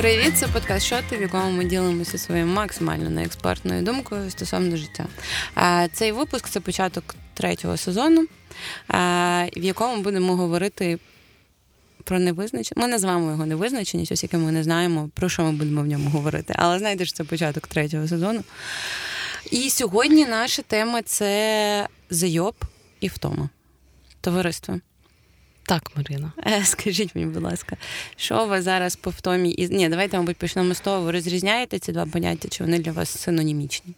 Привіт, це подкаст «Шоти», в якому ми ділимося своєю максимально неекспертною думкою стосовно життя. Цей випуск це початок третього сезону, в якому будемо говорити про невизначеність. Ми називаємо його невизначеність, яке ми не знаємо, про що ми будемо в ньому говорити. Але знаєте, що це початок третього сезону. І сьогодні наша тема це зайоб і втома. Товариство. Так, Марина. Е, скажіть мені, будь ласка, що вас зараз по втомі? І... Ні, давайте, мабуть, почнемо з того. Ви розрізняєте ці два поняття, чи вони для вас синонімічні?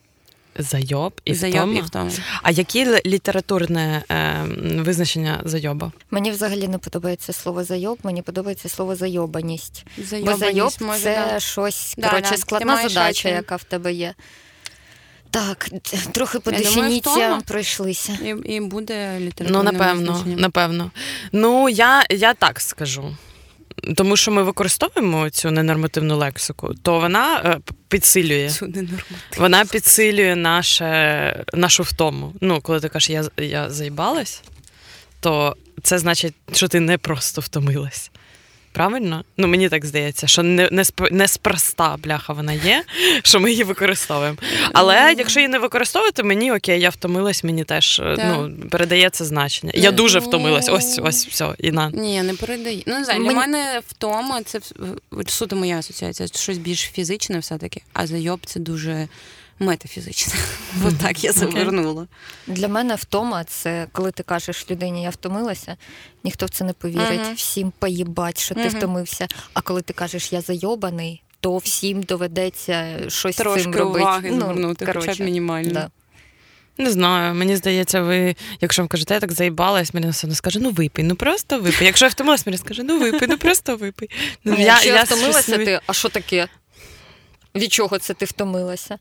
Зайоб і Зайоб втома? і втома. А яке літературне е, визначення зайоба? Мені взагалі не подобається слово зайоб, мені подобається слово зайобаність. Зайобаність, Бо зайоб може, це да. щось Да, коротше, да. складна задача, яка в тебе є. Так, трохи по дефініціям пройшлися. І, і буде літературне Ну, напевно, визначення. напевно. Ну, я, я так скажу. Тому що ми використовуємо цю ненормативну лексику, то вона е, підсилює. Цю ненормативну. Вона підсилює наше, нашу втому. Ну, коли ти кажеш, я, я заїбалась, то це значить, що ти не просто втомилась. Правильно? Ну, мені так здається, що не, не, сп- неспроста бляха вона є, що ми її використовуємо. Але якщо її не використовувати, мені окей, я втомилась, мені теж е, Так. ну, передає це значення. Я дуже Ну. втомилась. Ось, ось все. І на. Ні, не передає. Ну, не знаю, для мене втома це суто моя асоціація, це щось більш фізичне все-таки, а зайоб це дуже метафізичне. От так я завернула. Для мене втома це коли ти кажеш людині, я втомилася, ніхто в це не повірить. Всім поїбать, що ти втомився. А коли ти кажеш, я зайобаний, то всім доведеться щось з Трошки цим робити. уваги звернути, хоча б мінімально. Да. Не знаю, мені здається, ви, якщо вам кажете, я так заїбалась, Марина все одно скаже, ну випий, ну просто випий. Якщо я втомилась, Марина скаже, ну випий, ну просто випий. Ну, якщо я, втомилася, не- ти, а що таке? Від чого це ти втомилася?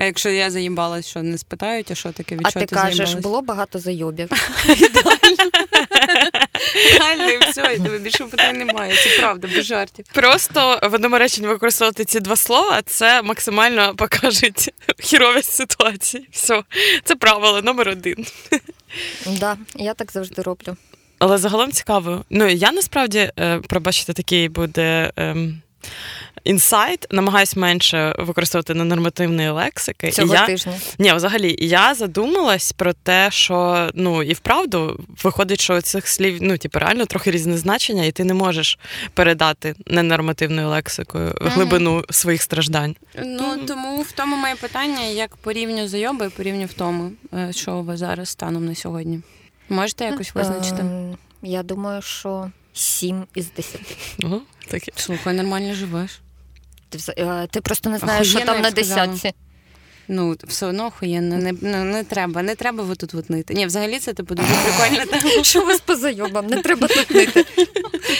А якщо я заїбалась, що не спитають, а що таке від а чого ти кажеш, заїбалась? було багато зайобів. Реально, і все, і тебе більше питань немає. Це правда, без жартів. Просто в одному реченні використовувати ці два слова, це максимально покажуть хіровість ситуації. Все, це правило номер один. Да, я так завжди роблю. Але загалом цікаво. Ну я насправді е, пробачте, такий буде. ем, Інсайт намагаюсь менше використовувати ненормативної лексики. Цього і я, тижня. Ні, взагалі, я задумалась про те, що ну і вправду виходить, що цих слів ну, типу, реально трохи різне значення, і ти не можеш передати ненормативною лексикою глибину своїх страждань. Ну тому в тому моє питання, як по рівню зайоби і по рівню втоми, Е, що вас зараз станом на сьогодні? Можете якось визначити? Ем, Я думаю, що 7 із 10. Ну, таке. Слухай, нормально живеш. Ти, е, ти просто не знаєш, що Охуєнно, там на б сказала. десятці. Ну, все одно охуєнно, не, ну, не треба, не треба ви тут от нити. Ні, взагалі це типу дуже прикольна тема. Що ви з позайобам? Не треба тут нити.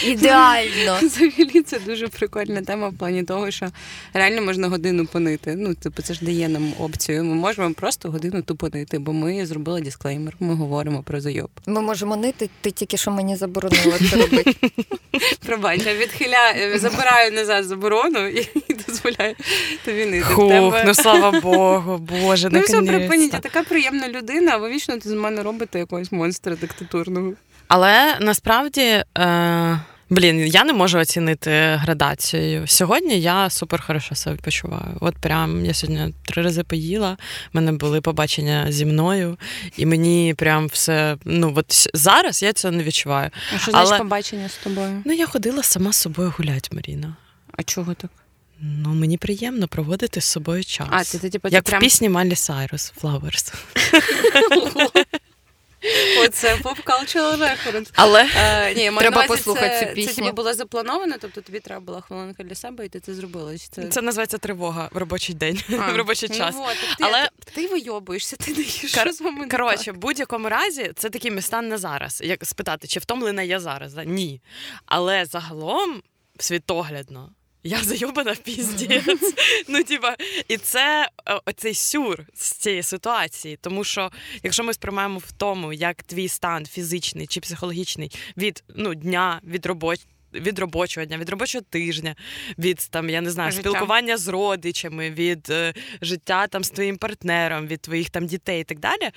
Ідеально. Взагалі це дуже прикольна тема в плані того, що реально можна годину понити. Ну, типу, це ж дає нам опцію. Ми можемо просто годину тупо нити, бо ми зробили дисклеймер. Ми говоримо про зайоб. Ми можемо нити, ти тільки що мені заборонила це робити. Пробач, я відхиляю, забираю назад заборону і, і дозволяю тобі нити. В Хух, тебе- ну слава Богу, Боже, Ну, все, припиніть, я така приємна людина, а ви вічно з мене робите якогось монстра диктатурного. Але насправді. Е... Блін, я не можу оцінити градацію. Сьогодні я супер хорошо себе почуваю. От прям я сьогодні три рази поїла, в мене були побачення зі мною, і мені прям все. Ну от зараз я цього не відчуваю. А що Але- побачення з тобою? Ну я ходила сама з собою гулять, Маріна. А чого так? Ну мені приємно проводити з собою час. А, ти, ти, типу, ти Як прям... в пісні Малі Сайрус Flowers. Оце поп-cultural reference. Але Е, ні, Треба послухати це, цю пісню. Це типу, було заплановано, тобто тобі треба була хвилинка для себе, і ти це зробила. Чи це... це називається тривога в робочий день, А, в робочий час. Ну, вот, так ти, Але- ти вийобуєшся, ти. Кор- Що з вами Коротше, в будь-якому разі це такий мій стан на зараз. Як спитати, чи втомлена я зараз? Ні. Але загалом, світоглядно, я зайобана в піздець. ну, типа, і це е, оцей сюр з цієї ситуації. Тому що, якщо ми сприймаємо в тому, як твій стан фізичний чи психологічний від ну, дня, від робочого. Від робочого дня, від робочого тижня, від там, я не знаю, Життя. спілкування з родичами, від е, життя там з твоїм партнером, від твоїх там дітей і так далі.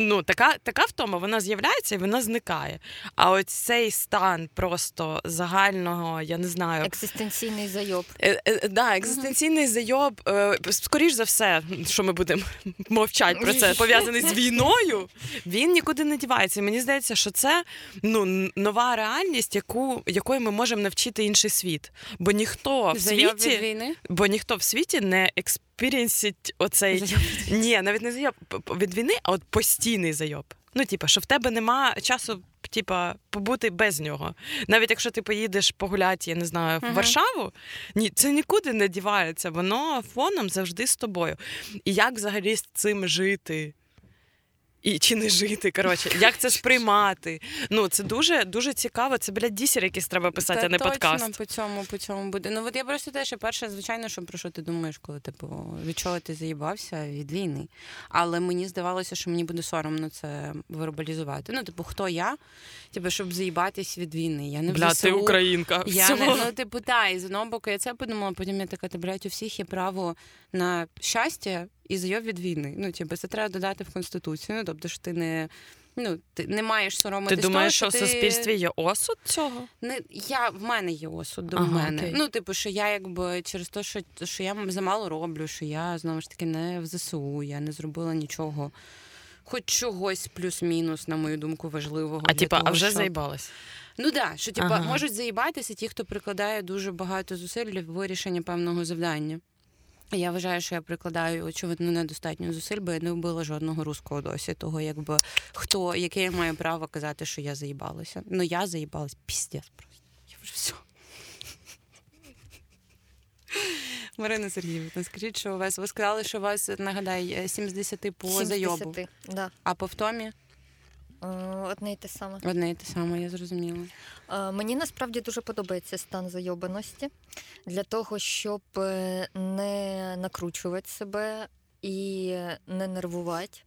Ну, така така втома, вона з'являється і вона зникає. А ось цей стан просто загального, я не знаю. Екзистенційний зайоб. Е, е, да, Екзистенційний uh-huh. зайоб, е, скоріш за все, що ми будемо мовчати про це, пов'язаний з війною, він нікуди не дівається. І мені здається, що це ну, нова реальність, яку, якої ми можемо навчити інший світ. Бо ніхто в світі від війни? бо ніхто в світі не експірієнсить оцей ні, навіть не зайоб від війни, а от постійний зайоб. Ну, типа, що в тебе нема часу, типа, побути без нього. Навіть якщо ти поїдеш погуляти, я не знаю, в uh-huh. Варшаву, ні, це нікуди не дівається, воно фоном завжди з тобою. І як взагалі з цим жити? І чи не жити, коротше, як це сприймати? Ну це дуже дуже цікаво. Це блядь, дісер, якийсь треба писати, Та а не точно подкаст. по цьому по цьому буде. Ну от я просто теж перше, звичайно, що про що ти думаєш, коли типу від чого ти заїбався від війни. Але мені здавалося, що мені буде соромно це вербалізувати. Ну, типу, хто я? Типу, щоб заїбатись від війни. Я не Бля, ЗСУ. ти українка. Я не ну, типу, та, і з одного боку я це подумала, потім я така, ти блядь, у всіх є право на щастя і зайов від війни. Ну, типу, це треба додати в конституцію. Ну, тобто, що ти не. Ну, ти не маєш соромитись. Ти думаєш, того, що ти... в суспільстві є осуд цього? Не я в мене є осуд до ага, мене. Окей. Ну, типу, що я якби через те, що, що я замало роблю, що я знову ж таки не в ЗСУ, я не зробила нічого, хоч чогось плюс-мінус, на мою думку, важливого. А типа, а вже щоб... заїбалась? Ну да, що типа ага. можуть заїбатися ті, хто прикладає дуже багато зусиль для вирішення певного завдання. Я вважаю, що я прикладаю очевидно недостатньо зусиль, бо я не вбила жодного руського досі. Того, якби хто, яке я маю право казати, що я заїбалася. Ну я заїбалась піздець просто. Я вже все. Марина Сергіївна, скажіть, що у вас ви сказали, що у вас нагадай 70 по 70, зайобу. Да. А по втомі? Одне і те саме. Одне і те саме, я зрозуміла. Мені насправді дуже подобається стан зайобаності для того, щоб не накручувати себе і не нервувати.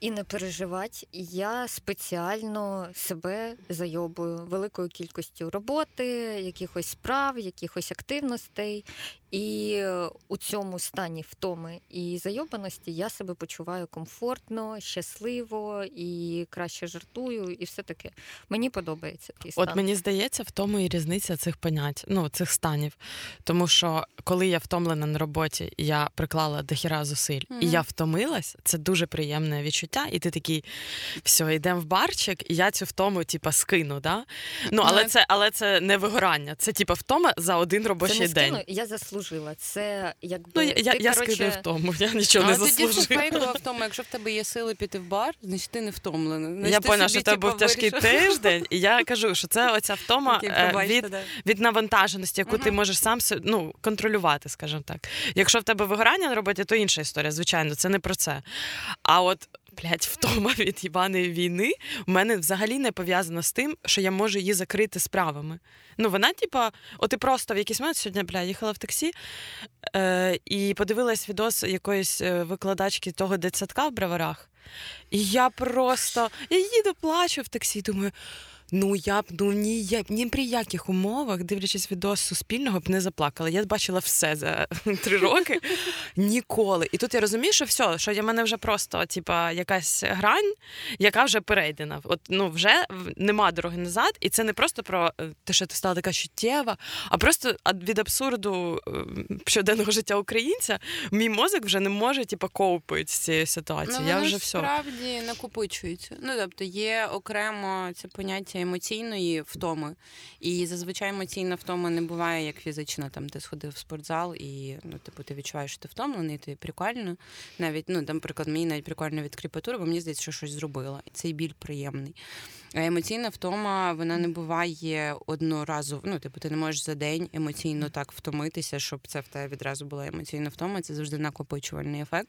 І не переживати, я спеціально себе зайобую великою кількістю роботи, якихось справ, якихось активностей. І у цьому стані втоми і зайобаності я себе почуваю комфортно, щасливо і краще жартую, і все таке. Мені подобається такий стан. От мені здається, в тому і різниця цих понять, ну цих станів. Тому що коли я втомлена на роботі, я приклала дохіра зусиль, mm-hmm. і я втомилась, це дуже приємне відчуття. І ти такий, все, йдемо в барчик, і я цю втому, типа, скину. Да? Ну, але mm-hmm. це але це не вигорання, це типа втома за один робочий це не день. Скину, я заслужила. Це якби ну, я, ти, я, я коротше... скидаю в тому, я нічого а не заслужила. тоді це фейкова втома. Якщо в тебе є сили піти в бар, значить ти не втомлена. Значить, я поняла, що це був тяжкий тиждень, і я кажу, що це оця втома okay, від, да. від навантаженості, яку uh-huh. ти можеш сам ну, контролювати, скажімо так. Якщо в тебе вигорання на роботі, то інша історія, звичайно, це не про це. А от блядь, втома від Іваної війни в мене взагалі не пов'язана з тим, що я можу її закрити справами. Ну, вона, типа, от і просто в якийсь момент сьогодні, бля, їхала в таксі е, і подивилась відос якоїсь викладачки того дитсадка в броварах. І я просто я їду, плачу в таксі, думаю. Ну, я б ну ні, я б ні при яких умовах, дивлячись відео суспільного, б не заплакала. Я бачила все за три роки ніколи. І тут я розумію, що все, що для мене вже просто типа, якась грань, яка вже перейдена. От ну вже нема дороги назад, і це не просто про те, що ти стала така чуттєва, а просто від абсурду щоденного життя українця мій мозок вже не може типа, коупити з цією ситуацією. Ну, я вже все. справді накопичується. Ну тобто є окремо це поняття емоційної втоми. І зазвичай емоційна втома не буває як фізична. Там ти сходив в спортзал і ну, типу, ти відчуваєш, що ти втомлений, ти прикольно. Навіть, ну, там, наприклад, мені навіть прикольно від кріпатури, бо мені здається, що щось зробила. І цей біль приємний. А емоційна втома, вона не буває одноразово. Ну, типу, ти не можеш за день емоційно так втомитися, щоб це в тебе відразу була емоційна втома. Це завжди накопичувальний ефект.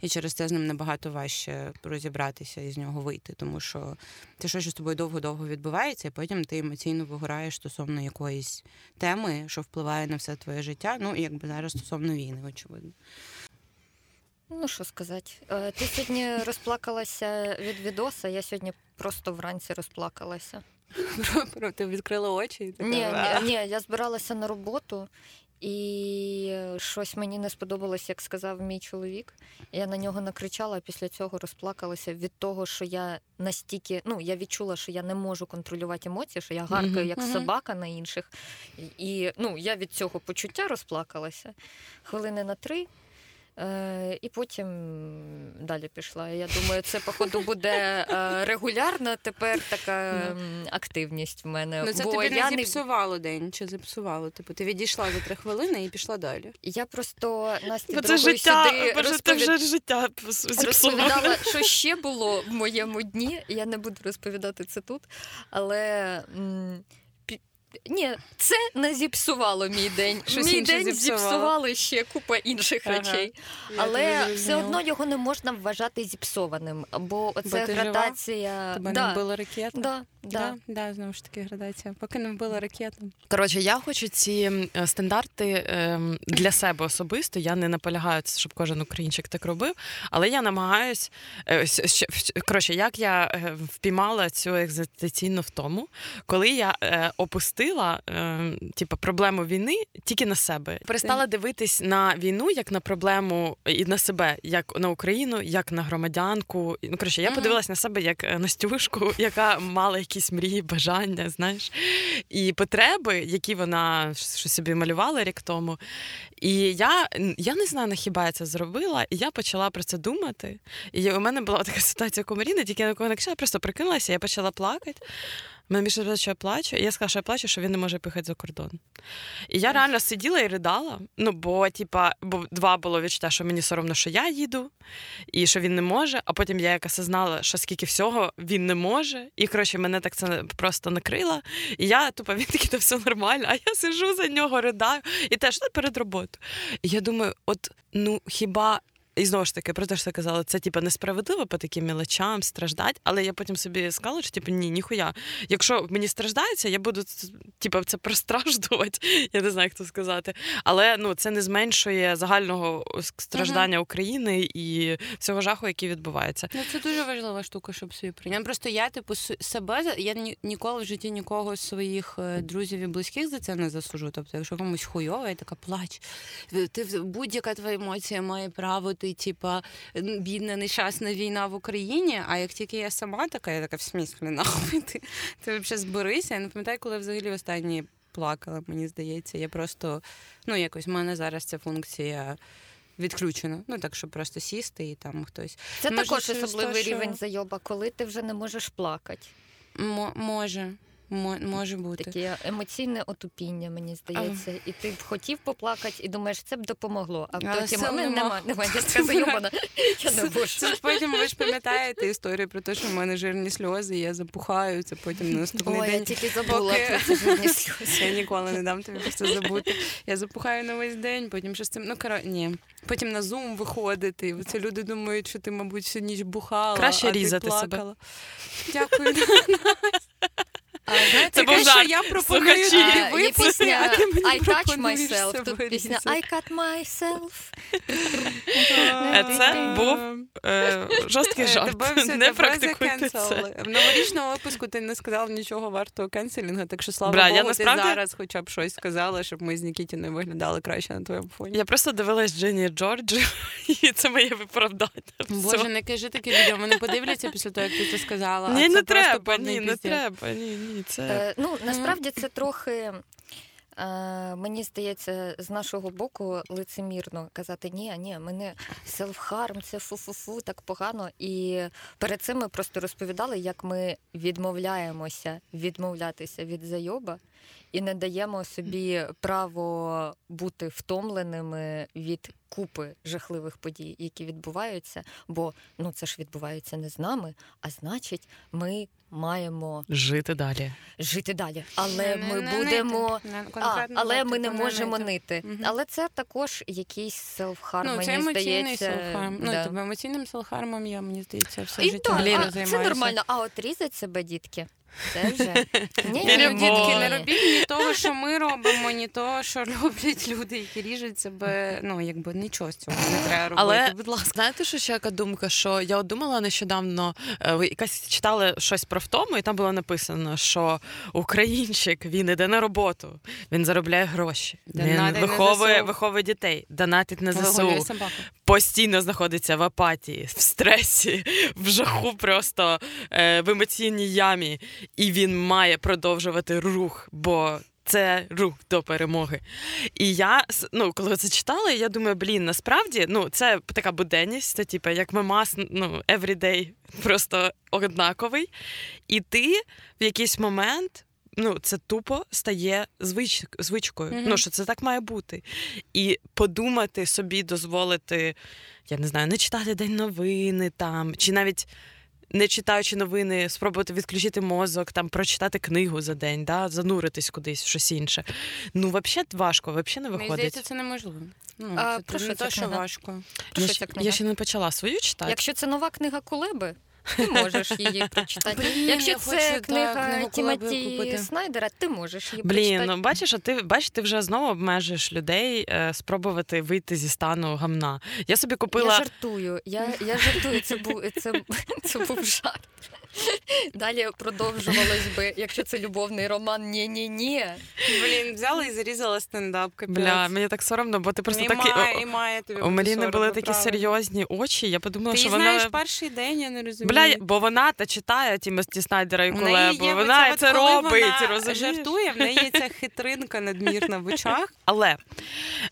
І через це з ним набагато важче розібратися і з нього вийти, тому що це щось з тобою довго-довго відбувається, і потім ти емоційно вигораєш стосовно якоїсь теми, що впливає на все твоє життя. Ну, і якби зараз стосовно війни, очевидно. Ну, що сказати. Ти сьогодні розплакалася від відоса, я сьогодні просто вранці розплакалася. Ти відкрила очі? І така, ні, ні, ні, я збиралася на роботу І щось мені не сподобалось, як сказав мій чоловік. Я на нього накричала, а після цього розплакалася від того, що я настільки, ну я відчула, що я не можу контролювати емоції, що я гаркаю як собака на інших. І ну, я від цього почуття розплакалася хвилини на три. Е, і потім далі пішла. Я думаю, це, походу, буде е, регулярна тепер така м, активність в мене. Ну це бо тобі я не зіпсувало день чи зіпсувало? Типу, ти відійшла за три хвилини і пішла далі. Я просто Насті Бо це життя, сюди боже, розповід- вже життя розповідала, що ще було в моєму дні. Я не буду розповідати це тут, але. м, Ні, це не зіпсувало мій день. Щось мій інше день зіпсувало. ще купа інших Ага. речей. Я Але все одно його не можна вважати зіпсованим, бо оце ти жива? Тебе да, не вбила ракета? да, да. Да, да, знову ж таки градація. Поки не вбила ракету. Коротше, я хочу ці е, стандарти ем, для себе особисто. Я не наполягаю, щоб кожен українчик так робив, але я намагаюсь. е, Коротше, як я е, впіймала цю екзистенційну втому, коли я опустила е, типу, проблему війни тільки на себе. Перестала дивитись на війну як на проблему і на себе, як на Україну, як на громадянку. Ну, коротше, я Мгм. подивилась на себе як Настюшку, яка мала якісь мрії, бажання, знаєш, і потреби, які вона що собі малювала рік тому. І я, я не знаю, на хіба я це зробила, і я почала про це думати. І у мене була така ситуація, як у Маріни, тільки я на кого не я просто прикинулася, я почала плакати. Мене більше сказали, що я плачу, і я сказала, що я плачу, що він не може поїхати за кордон. І я реально сиділа і ридала. Ну, бо, типа, бо два було відчуття, що мені соромно, що я їду, і що він не може. А потім я якось знала, що скільки всього він не може. І коротше, мене так це просто накрило. І я тупо він такий, то все нормально, а я сижу за нього, ридаю, і теж ну, перед роботою. І я думаю, от ну хіба. І знову ж таки, про те, що казала, це типу, несправедливо по таким мілочам страждати, але я потім собі сказала, що типу, ні, ніхуя. Якщо мені страждається, я буду типу, це простраждувати. Я не знаю, як це сказати. Але ну, це не зменшує загального страждання України і всього жаху, який відбувається. Ну, це дуже важлива штука, щоб собі прийняти. Просто я, типу, себе я ніколи в житті нікого з своїх е, друзів і близьких за це не засужу. Тобто, якщо комусь хуйово, я така плач. Ти будь-яка твоя емоція має право, ти, типа, бідна, нещасна війна в Україні. А як тільки я сама така, я така в сміслі, нахуй ти, ти взагалі зберися. Я не пам'ятаю, коли взагалі останні плакала, мені здається. Я просто, ну, якось в мене зараз ця функція. Відключено. Ну так, щоб просто сісти і там хтось. Це Може, також особливий що- рівень зайоба, коли ти вже не можеш плакати. Мо- може, Мо- може бути. Таке емоційне отупіння, мені здається. І ти б хотів поплакати і думаєш, це б допомогло. А потім сил «Ну, нема. нема, нема, я не можу. Це ж потім ви ж пам'ятаєте історію про те, що в мене жирні сльози, і я запухаю. Це потім на наступний Ой, я тільки забула поки- про ці жирні сльози. Я ніколи не дам тобі про це забути. Я запухаю на весь день, потім що з цим. Ну коро... ні. Потім на зум виходити. Це люди думають, що ти, мабуть, всю ніч бухала. Краще а ти різати себе. Дякую. А знаєте, Це був жарт. я пропоную тобі випусти, а ти мені I touch myself. Тут пісня. I cut myself. Е, Це був е, жорсткий Е, жарт. Не практикуйте це. В новорічному випуску ти не сказав нічого вартого кенселінга, так що слава Богу, ти зараз хоча б щось сказала, щоб ми з Нікітіною виглядали краще на твоєму фоні. Я просто дивилась Дженні Джорджі, і це моє виправдання. Боже, не кажи таке відео, вони подивляться після того, як ти це сказала. Ні, не треба, ні, не треба. Ні, ні, це Е, Ну, насправді це трохи. е, Мені здається, з нашого боку лицемірно казати ні, ні, мене селфхарм, це фу-фу-фу, так погано. І перед цим ми просто розповідали, як ми відмовляємося відмовлятися від зайоба і не даємо собі право бути втомленими від купи жахливих подій, які відбуваються. Бо ну це ж відбувається не з нами, а значить, ми маємо жити далі. жити далі. Але Не- ми не будемо. Не- А, але ми типу, не можемо нити. нити. Мгм. Але це також якийсь селфхарм, Ну, мені здається. селфхарм. Ну, да. типу, емоційним селфхармом я, мені здається, все І життя Блін, це нормально. А от різать себе, дітки. Це вже ні, Ні, дітки, не робіть ні того, що ми робимо, ні того, що роблять люди, які ріжуть себе. Ну, якби нічого з цього не треба робити. Але будь ласка. знаєте, що ще яка думка? Що я от думала нещодавно, е, ви якась читали щось про втому, і там було написано, що українчик він іде на роботу, він заробляє гроші, він виховує, виховує дітей, донатить на ЗСУ. Постійно знаходиться в апатії, в стресі, в жаху, просто е, в емоційній ямі, і він має продовжувати рух, бо. Це рух до перемоги. І я ну, коли це читала, я думаю, блін, насправді ну, це така буденність, це типу, як мемас, ну, everyday, просто однаковий. І ти в якийсь момент. Ну, це тупо стає звич... звичкою. Мгм. Ну, що це так має бути. І подумати собі, дозволити, я не знаю, не читати день новини там, чи навіть не читаючи новини, спробувати відключити мозок, там прочитати книгу за день, да, зануритись кудись в щось інше. Ну, взагалі важко, взагалі не Мені виходить. здається, це неможливо. Ну, А це про що що важко. Про я, що ще- ця книга? я ще не почала свою читати. Якщо це нова книга Кулеби, ти можеш її прочитати. Блін, Якщо я це хочу, книга книгу Кулеби Тімоті купити. Снайдера, ти можеш її Блін, прочитати. ну бачиш, а ти бачиш, ти вже знову обмежиш людей е, спробувати вийти зі стану гамна. Я собі Я купила. жартую, я, я жартую, це був, це, це був жарт. Далі продовжувалось би, якщо це любовний роман, ні-ні-ні. Блін, взяла і зарізала стендап. капець. Бля, мені так соромно, бо ти просто і такі. має, і має тобі У Маріни були такі правда. серйозні очі. Я подумала, Ти що вона. знаєш перший день, я не розумію. Бля, бо вона та читає Тімоті Снайдера і Кулебу. Вона оця це робить, вона розумієш? жартує, в неї є ця хитринка надмірна в очах. Але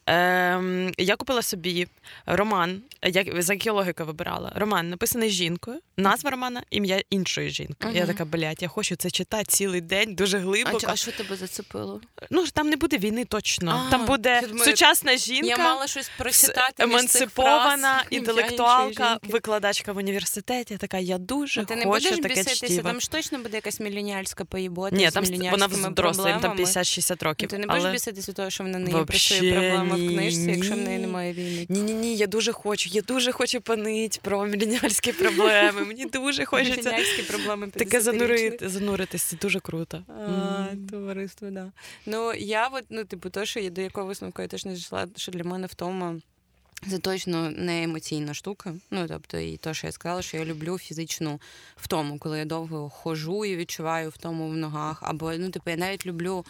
ем, я купила собі роман, як за який логіка вибирала. Роман написаний жінкою, назва романа, ім'я іншої жінки. Я така, блядь, я хочу це читати цілий день, дуже глибоко. чо- а що тебе зацепило? Ну там не буде війни точно. А, там буде я думаю, сучасна жінка. Я мала щось прочитати. між цих фраз, інтелектуалка, викладачка в університеті. Така я дуже Ну, ти не хочу таке біситися, там ж точно буде якась мілініальська поїбота Ні, з там вона їм там проблемами. 50-60 Ну, років. Ти не будеш біситися того, що вона не є Вообще про свої проблеми в книжці, якщо в неї немає війни. Ні, ні, ні, я дуже хочу. Я дуже хочу панить про мілініальські проблеми. Мені дуже хочеться проблеми таке 50-річних. занурити, зануритись. Це дуже круто. А, товариство, да. Ну, я от, ну, типу, то, що я до якого висновку я теж не дійшла, що для мене втома це точно не емоційна штука. Ну, тобто, і то, що я сказала, що я люблю фізичну втому, коли я довго хожу і відчуваю втому в ногах. Або, ну, типу, я навіть люблю.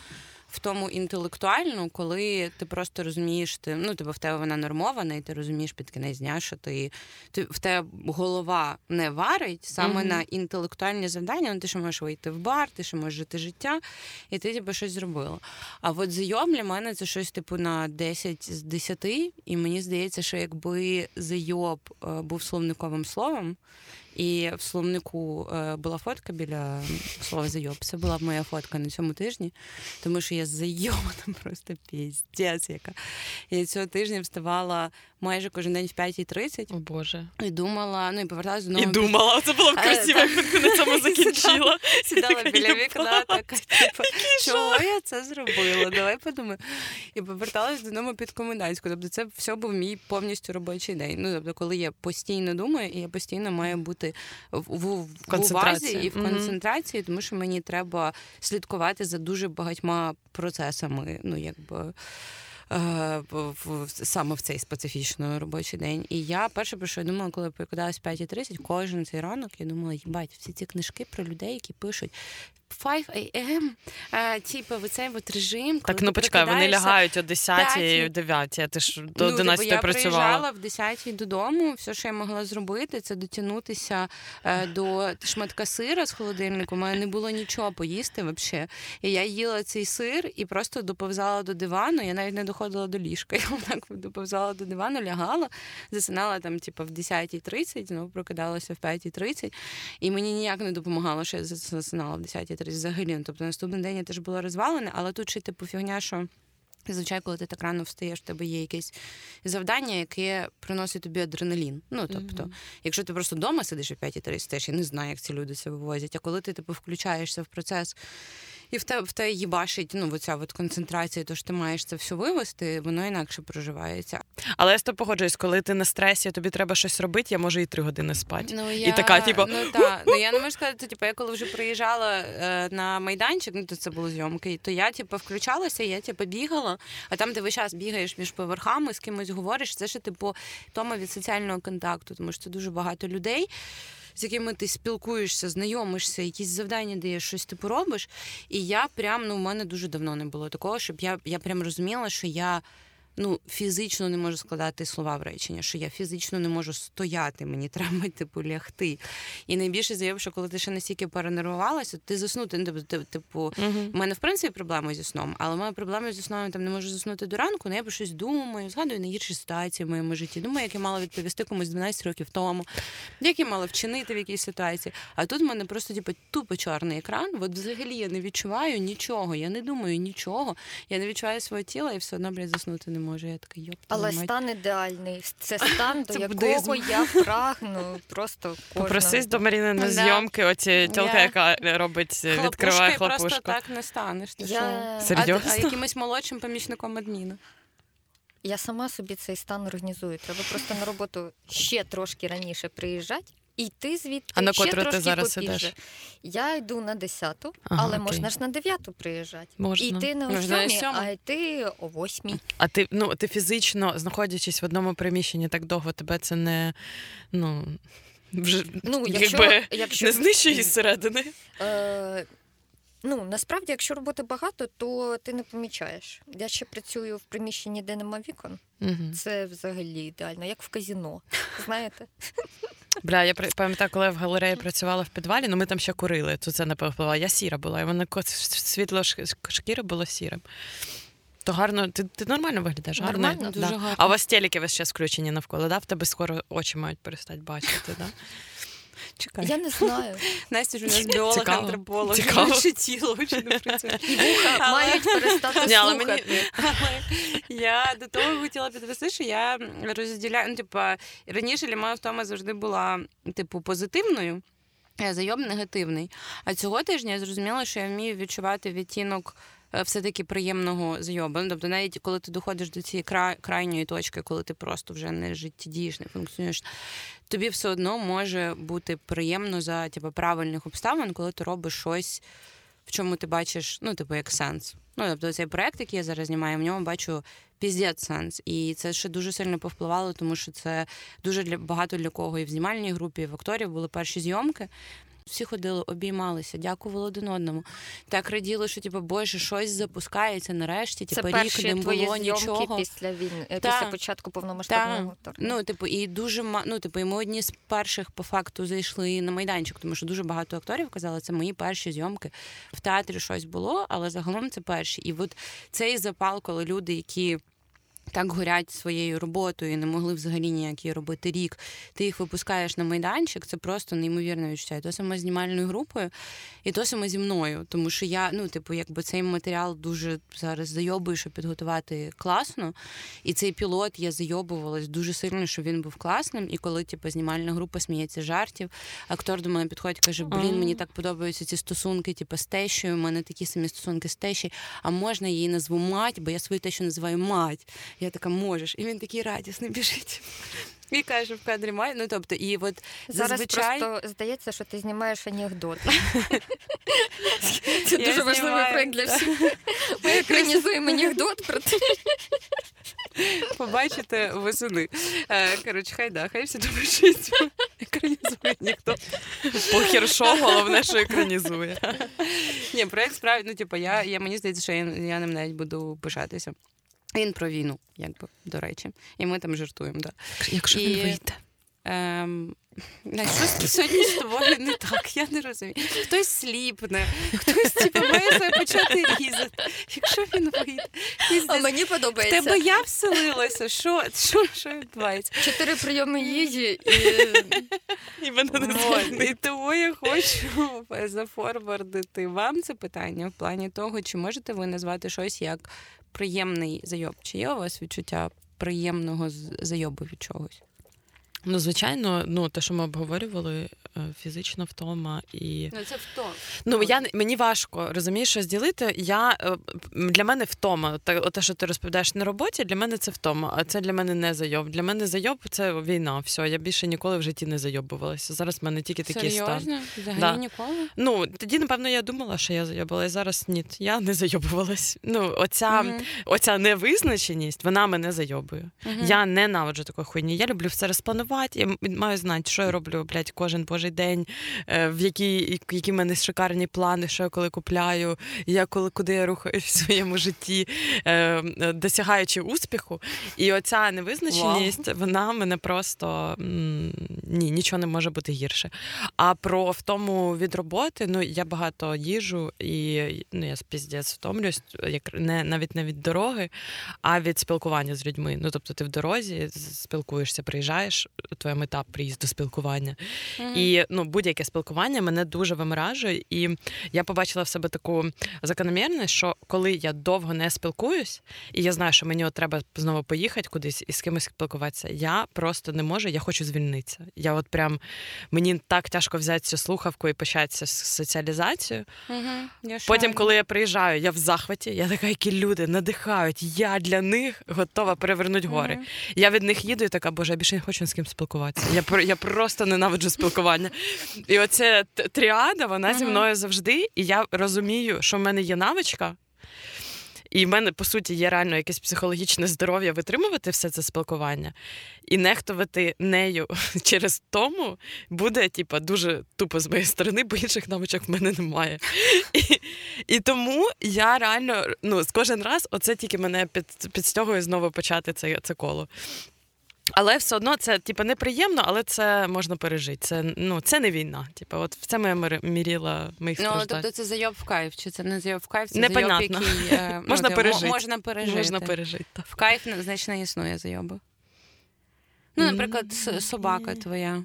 В тому інтелектуальну, коли ти просто розумієш, ти ну тебе в тебе вона нормована, і ти розумієш під кінець дня, що ти, ти в тебе голова не варить саме Мгм. на інтелектуальні завдання. Ну, ти ще можеш вийти в бар, ти ще можеш жити життя, і ти типу, щось зробила. А от зайом для мене це щось типу на 10 з 10, і мені здається, що якби зайоб е, був словниковим словом. І в словнику е, була фотка біля слова зайоб. Це була моя фотка на цьому тижні, тому що я зайобана просто піздець яка. Я цього тижня вставала майже кожен день в 5.30 О Боже. і думала, ну і поверталася І думала, це було б Е, красиво, так. як ти на цьому закінчила. Сідала біля вікна, така, типу, чого я це зробила? Давай подумаю. І поверталась додому під комендантську. Тобто це все був мій повністю робочий день. Ну, тобто, коли я постійно думаю, і я постійно маю бути в, в, в увазі і в концентрації, тому що мені треба слідкувати за дуже багатьма процесами. Ну, якби. Е, Саме в цей специфічний робочий день. І я перше, про що я думала, коли прокидалась в 5.30, кожен цей ранок, я думала, їбать, всі ці книжки про людей, які пишуть 5 a.m., е, типу, в цей от режим. Так, ну почекай, вони лягають о 10 п'ятій. 9 а ти ж до Ну, типу, я працювала. приїжджала в 10-й додому. Все, що я могла зробити, це дотягнутися е, до шматка сира з холодильнику. У мене не було нічого поїсти взагалі. І я їла цей сир і просто доповзала до дивану. Я навіть не доходила до ліжка. Я так доповзала до дивану, лягала, засинала там, типу, в 10.30, знову прокидалася в 5.30. І мені ніяк не допомагало, що я засинала в 10.30 взагалі. Ну, Тобто наступний день я теж була розвалена, але тут ще типу фігня, що. Зазвичай, коли ти так рано встаєш, в тебе є якесь завдання, яке приносить тобі адреналін. Ну тобто, Мгм. якщо ти просто вдома сидиш о 5.30, теж я не знаю, як ці люди це вивозять. А коли ти типу включаєшся в процес і в тебе в тебе їбашить ну, оця от концентрація, то що ти маєш це все вивести, воно інакше проживається. Але я з тобою погоджуюсь, коли ти на стресі, тобі треба щось робити, я можу і три години спати. Ну, І така, типу, Ну, та, ну я не можу сказати, типу, я коли вже приїжджала е, на майданчик, ну то це були зйомки, то я типу, включалася, я типу, бігала, а там ти весь час бігаєш між поверхами, з кимось говориш, це ще типу тома від соціального контакту, тому що це дуже багато людей. З якими ти спілкуєшся, знайомишся, якісь завдання даєш, щось типу робиш. І я прям ну, в мене дуже давно не було такого, щоб я я прям розуміла, що я ну, фізично не можу складати слова в речення, що я фізично не можу стояти, мені треба типу лягти. І найбільше заявив, що коли ти ще настільки перенервувалася, ти заснути. Ну, типу, типу, Угу. у мене в принципі проблеми зі сном, але моя проблема зі сном я там не можу заснути до ранку, але я про щось думаю, згадую найгірші ситуації в моєму житті. Думаю, як я мала відповісти комусь 12 років тому, як я мала вчинити в якійсь ситуації. А тут в мене просто типу, тупо чорний екран. От взагалі я не відчуваю нічого, я не думаю нічого. Я не відчуваю своє тіла і все одно блядь, заснути не можу. Я така йоп. Але мать. стан ідеальний. Це стан, до Це якого я прагну. Просто кожного. Попросись до Маріни на зйомки, оці тілка, яка робить, Хлопушкою відкриває просто так не станеш. Ти Я- що? Серйозно? А, а якимось молодшим помічником адміна. Я сама собі цей стан організую. Треба просто на роботу ще трошки раніше приїжджати. І йти звідти А на ще трошки ти зараз попізже. ідеш? Я йду на 10-ту, Ага, але окей. можна ж на 9-ту приїжджати. Можна. І йти не о Можна 7, а йти о 8. А ти ну ти фізично знаходячись в одному приміщенні так довго, тебе це не ну вже Ну, якщо, якби якщо не знищує зсередини. Е, ну, насправді, якщо роботи багато, то ти не помічаєш. Я ще працюю в приміщенні, де нема вікон. Угу. Це взагалі ідеально, як в казіно. Знаєте? Бля, я пам'ятаю, коли я в галереї працювала в підвалі, ну ми там ще курили, то це напевно впливало. Я сіра була, і ко- світло шкіри було сірим. То гарно, ти, ти нормально виглядаєш, гарно. Нормально, дуже да. гарно. А у вас телеки весь час включені навколо, да? В тебе скоро очі мають перестати бачити, да? Чекай. Я не знаю. Настя ж у нас біолог, антрополог. Цікаво. тіло дуже не працює. І вуха Але- мають перестати слухати. мені- Але я до того хотіла підвести, що я розділяю. Ну, типу, раніше для моя втома завжди була типу позитивною. а Зайоб негативний. А цього тижня я зрозуміла, що я вмію відчувати відтінок е, все-таки приємного зайоба. Ну, тобто, навіть коли ти доходиш до цієї кра- крайньої точки, коли ти просто вже не життєдієш, не функціонуєш, тобі все одно може бути приємно за типу, правильних обставин, коли ти робиш щось, в чому ти бачиш, ну, типу, як сенс. Ну, тобто, цей проект, який я зараз знімаю, в ньому бачу піздець сенс. І це ще дуже сильно повпливало, тому що це дуже для багато для кого і в знімальній групі, і в акторів були перші зйомки. Всі ходили, обіймалися, дякували один одному. Так раділи, що типу, боже, щось запускається нарешті. Це Типу, рік не було нічого. після війни, е, Та. після початку повномасштабного вторгнення. Ну, типу, і дуже ну, типу, і ми одні з перших по факту зайшли на майданчик, тому що дуже багато акторів казали, це мої перші зйомки. В театрі щось було, але загалом це перші. І от цей запал, коли люди, які. Так горять своєю роботою і не могли взагалі ніякі робити рік. Ти їх випускаєш на майданчик, це просто неймовірне відчуття. І то саме з знімальною групою, і то саме зі мною. Тому що я, ну, типу, якби цей матеріал дуже зараз зайобую, щоб підготувати класно. І цей пілот я зайобувалась дуже сильно, щоб він був класним. І коли типу, знімальна група сміється жартів, актор до мене підходить і каже: Блін, мені так подобаються ці стосунки, типу, з тещою. У мене такі самі стосунки з тещі. А можна її назву мать, бо я свою тещу називаю мать. Я така можеш. І він такий радісний біжить. І каже в кадрі мать. Ну тобто, і от Зараз зазвичай просто здається, що ти знімаєш анекдот. Це дуже важливий проєкт для всіх. Ми екранізуємо анекдот про те. побачите восени. Е, Коротше, хай да, хай всі думають, що екранізує ніхто. Похер що, головне, що екранізує. Ні, проект справді, ну, типу, я, я мені здається, що я, я ним навіть буду пишатися. Він про війну, якби, до речі. І ми там жартуємо, да. Якщо І- він вийде. Ем, на що сьогодні з тобою не так, я не розумію. Хтось сліпне, хтось типу, має себе почати різати. Якщо він вийде, А мені в подобається. тебе я вселилася. Що, що, що відбувається? Чотири прийоми їжі і І мене не Вот. І тому я хочу зафорвардити вам це питання в плані того, чи можете ви назвати щось як приємний зайоб? Чи є у вас відчуття приємного зайобу від чогось? Ну, звичайно, ну те, що ми обговорювали, е, фізична втома і Ну це втом. ну я мені важко розумієш, що зділити. Я е, для мене втома. Та те, що ти розповідаєш на роботі, для мене це втома. А це для мене не зайоб. Для мене зайоб це війна. Все, я більше ніколи в житті не зайобувалася. Зараз в мене тільки такий стан. Взагалі Да. ніколи? Ну тоді, напевно, я думала, що я зайобала, і зараз ні, я не зайобувалась. Ну, оця, Мгм. оця невизначеність, вона мене зайобує. Мгм. Я ненавиджу такої хуйні. Я люблю все розпланувати. Я маю знати, що я роблю, блядь, кожен божий день, е, в які, які в мене шикарні плани, що я коли купляю, я коли куди я рухаюсь в своєму житті, е, е, досягаючи успіху. І оця невизначеність, вона мене просто ні, нічого не може бути гірше. А про втому від роботи, ну я багато їжу і ну я піздець втомлюсь, як не навіть не від дороги, а від спілкування з людьми. Ну тобто ти в дорозі спілкуєшся, приїжджаєш, твоя мета приїзду спілкування. Мгм. І ну, будь-яке спілкування мене дуже виморажує. І я побачила в себе таку закономірність, що коли я довго не спілкуюсь, і я знаю, що мені от треба знову поїхати кудись і з кимось спілкуватися, я просто не можу, я хочу звільнитися. Я от прям мені так тяжко взяти цю слухавку і початися з соціалізацією. Я Потім, коли я приїжджаю, я в захваті, я така, які люди надихають. Я для них готова перевернути гори. Мгм. Я від них їду і така, боже, я більше не хочу ні з ким спілкуватися. Я я просто ненавиджу спілкування. І оця тріада, вона зі мною завжди. І я розумію, що в мене є навичка. І в мене, по суті, є реально якесь психологічне здоров'я витримувати все це спілкування і нехтувати нею через тому буде, типа, дуже тупо з моєї сторони, бо інших навичок в мене немає. І, і тому я реально ну, з кожен раз оце тільки мене під, підстягує знову почати це, це коло. Але все одно це типу, неприємно, але це можна пережити. Це ну це не війна. Типу, от це моя мір- міріла моїх Ну, страждань. тобто це зайоб в кайф, чи це не зайоб в кайф, це Непонятно. зайоб, який е, ну, Можна ти- пережити. мо- можна пережити. Можна пережити. Так. В кайф, значить, не існує зайоби. Ну, наприклад, с- собака твоя.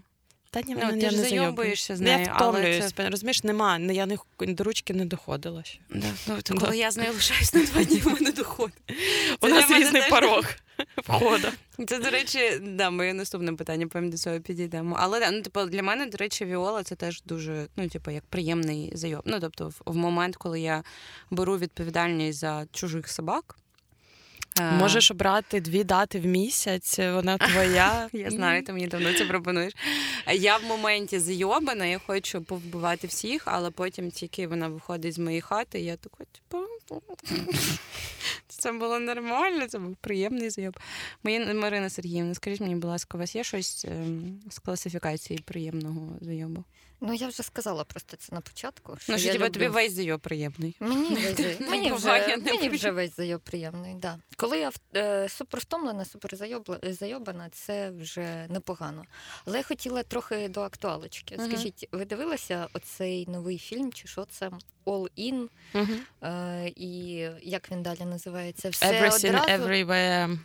Та ні, Ну, ти ж зайобуєшся з Ну, Я нею, але втомлююсь. це- Розумієш, нема. Я не, до ручки не доходила ще. Да. Ну, то Да. коли я з нею лишаюсь на два дні, в мене доходить. У нас різний порог входу. Це, до речі, да, моє наступне питання, потім до цього підійдемо. Але ну, типу, для мене, до речі, Віола це теж дуже, ну, типу, як приємний зайоб. Ну, тобто, в, в момент, коли я беру відповідальність за чужих собак. е, Можеш обрати дві дати в місяць, вона твоя. Я знаю, ти мені давно це пропонуєш. Я в моменті зайобана, я хочу повбивати всіх, але потім тільки вона виходить з моєї хати, і я така, типу. Це було нормально, це був приємний зайоб. Мої Марина Сергіївна, скажіть мені, будь ласка, у вас є щось ем, з класифікації приємного зайобу? Ну я вже сказала просто це на початку. Що Ну, що я тебе люблю... тобі весь зайоб приємний. Мені, весь, мені, вже, мені вже весь зайоб приємний. Да. Коли я е, супер втомлена, супер зайобла- зайобана, це вже непогано. Але я хотіла трохи до актуалочки. Скажіть, ви дивилися оцей новий фільм, чи що це All In? Мгм. Е, і як він далі називається? Все Everything, одразу. everywhere,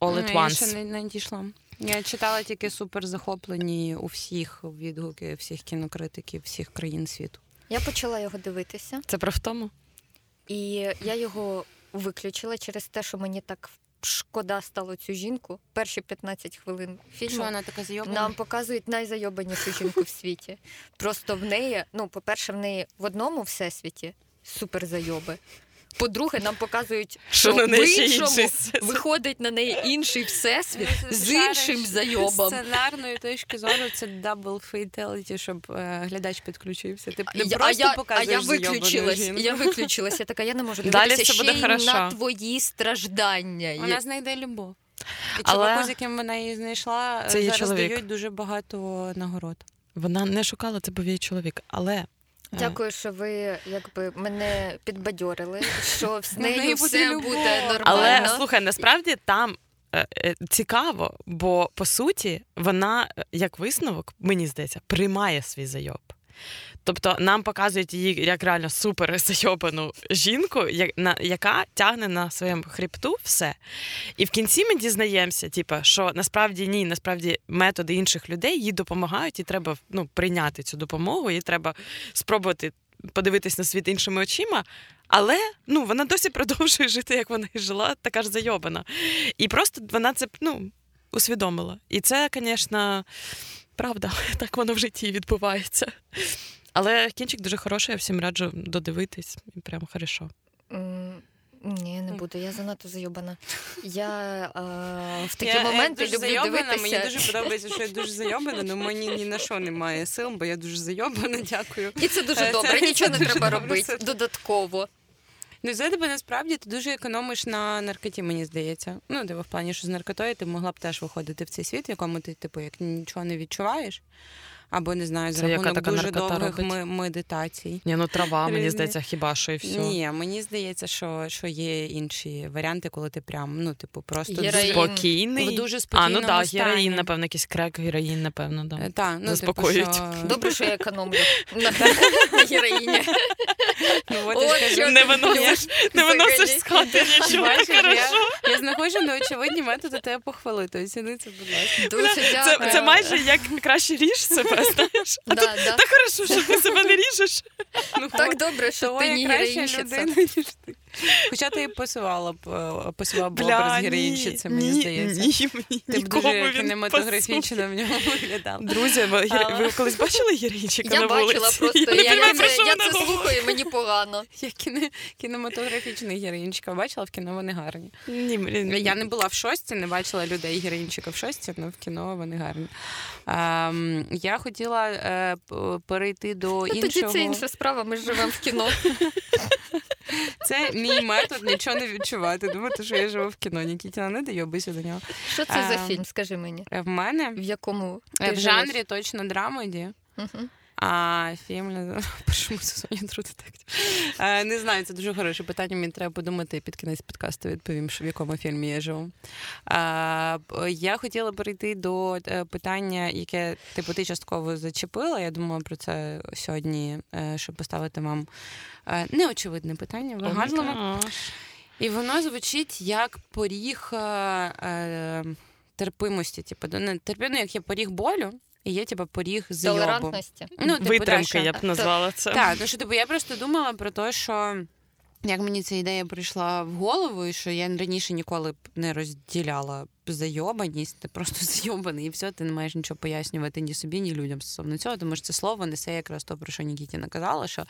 all at Ну, Я ще не, не дійшла. Я читала тільки супер захоплені у всіх відгуки, всіх кінокритиків, всіх країн світу. Я почала його дивитися, Це про втому? і я його виключила через те, що мені так шкода стало цю жінку. Перші 15 хвилин фільму. Що вона така зайобана? Нам показують найзайобанішу жінку в світі. Просто в неї, ну, по-перше, в неї в одному всесвіті суперзайоби. По-друге, нам показують, Що що, на в іншому інший виходить на неї інший всесвіт Ну, з іншим зайобом. З сценарної точки зору це double fatality, щоб е, глядач підключився. Ти не Я- просто а я, а я виключилась. жінку. Я виключилась. Я така, я не можу Далі дивитися все буде ще хорошо. на твої страждання. Вона Я- знайде любов. І Але- чуваку, з яким вона її знайшла, Це зараз чоловік. дають дуже багато нагород. Вона не шукала, це був її чоловік. Але Дякую, що ви якби мене підбадьорили, що з нею буде все любов. буде нормально. Але слухай, насправді там е, е, цікаво, бо по суті вона, е, як висновок, мені здається, приймає свій зайоб. Тобто нам показують її як реально супер зайобану жінку, яка тягне на своєму хребту все. І в кінці ми дізнаємося, типу, що насправді ні, насправді методи інших людей їй допомагають, і треба ну, прийняти цю допомогу, і треба спробувати подивитись на світ іншими очима. Але ну вона досі продовжує жити, як вона і жила, така ж зайобана. І просто вона це ну. усвідомила. І це, звісно, правда, так воно в житті відбувається. Але кінчик дуже хороший, я всім раджу додивитись. Прямо хорошо. Ні, не буду. Я занадто зайобана. Я а, в такі я, моменти я люблю зайобана, дивитися. Мені дуже подобається, що я дуже зайобана, але мені ні на що немає сил, бо я дуже зайобана. Дякую. І це дуже добре. Це, Нічого це не треба робити додатково. Ну, за тебе насправді ти дуже економиш на наркоті, мені здається. Ну, диво, в плані, що з наркотою ти могла б теж виходити в цей світ, в якому ти, типу, як нічого не відчуваєш. Або не знаю, за рахунок дуже довгих медитацій. Ні, ну трава, мені здається, хіба що і все. Ні, мені здається, що що є інші варіанти, коли ти прям, ну, типу, просто героїн. спокійний. В дуже спокійному А, ну так, стані. героїн, напевно, якийсь крек, героїн, напевно, да. Е, та, ну, Заспокоюють. Типу, що... Добре, що я економлю на героїні. Ну, не виносиш, не виносиш з хати нічого. Я знаходжу неочевидні методи тебе похвалити. Оціни це, будь ласка. Це майже як краще ріж себе, знаєш? Да, да. Так хорошо, що ти себе не ріжеш. Ну, Так добре, що ти не героїнщиця. Хоча ти посувала б е, посувала б образ героїнщиці, мені ні, здається. Ні, ні, Ти б дуже кінематографічно в ньому виглядав. Друзі, ви, Але... ви колись бачили героїнчика я на вулиці? Я бачила просто, я, я, я, це, я це слухаю, мені погано. Я кіне, кінематографічний героїнчика бачила, в кіно вони гарні. Ні. Я не була в шості, не бачила людей героїнчика в шості, але в кіно вони гарні. А, я хотіла е, перейти до ну, іншого. Тоді це інша справа, ми живемо в кіно. Це мій метод нічого не відчувати. Думати, що я живу в кіно. Нікітіна, не дойобися до нього. Що це а, за фільм? Скажи мені. В мене в якому ти в жанрі точно драмеді. Угу. А фільм першому сезоні True Detective. Не знаю, це дуже хороше питання. Мені треба подумати під кінець подкасту. Відповім, що в якому фільмі я живу. Я хотіла перейти до е, питання, яке типу ти частково зачепила. Я думала про це сьогодні, е, щоб поставити вам е, неочевидне питання. Вигадливо. І воно звучить як поріг терпимості. Типу, не терпимо, як є поріг болю. І є типу, поріг зайобу. Толерантності. Ну, типу, Витримки, я б назвала це. Так, ну що типу, я просто думала про те, що як мені ця ідея прийшла в голову, і що я раніше ніколи б не розділяла зайобаність, ти просто зайобаний, і все, ти не маєш нічого пояснювати ні собі, ні людям стосовно цього, тому що це слово несе якраз то, про що Нікітіна казала, що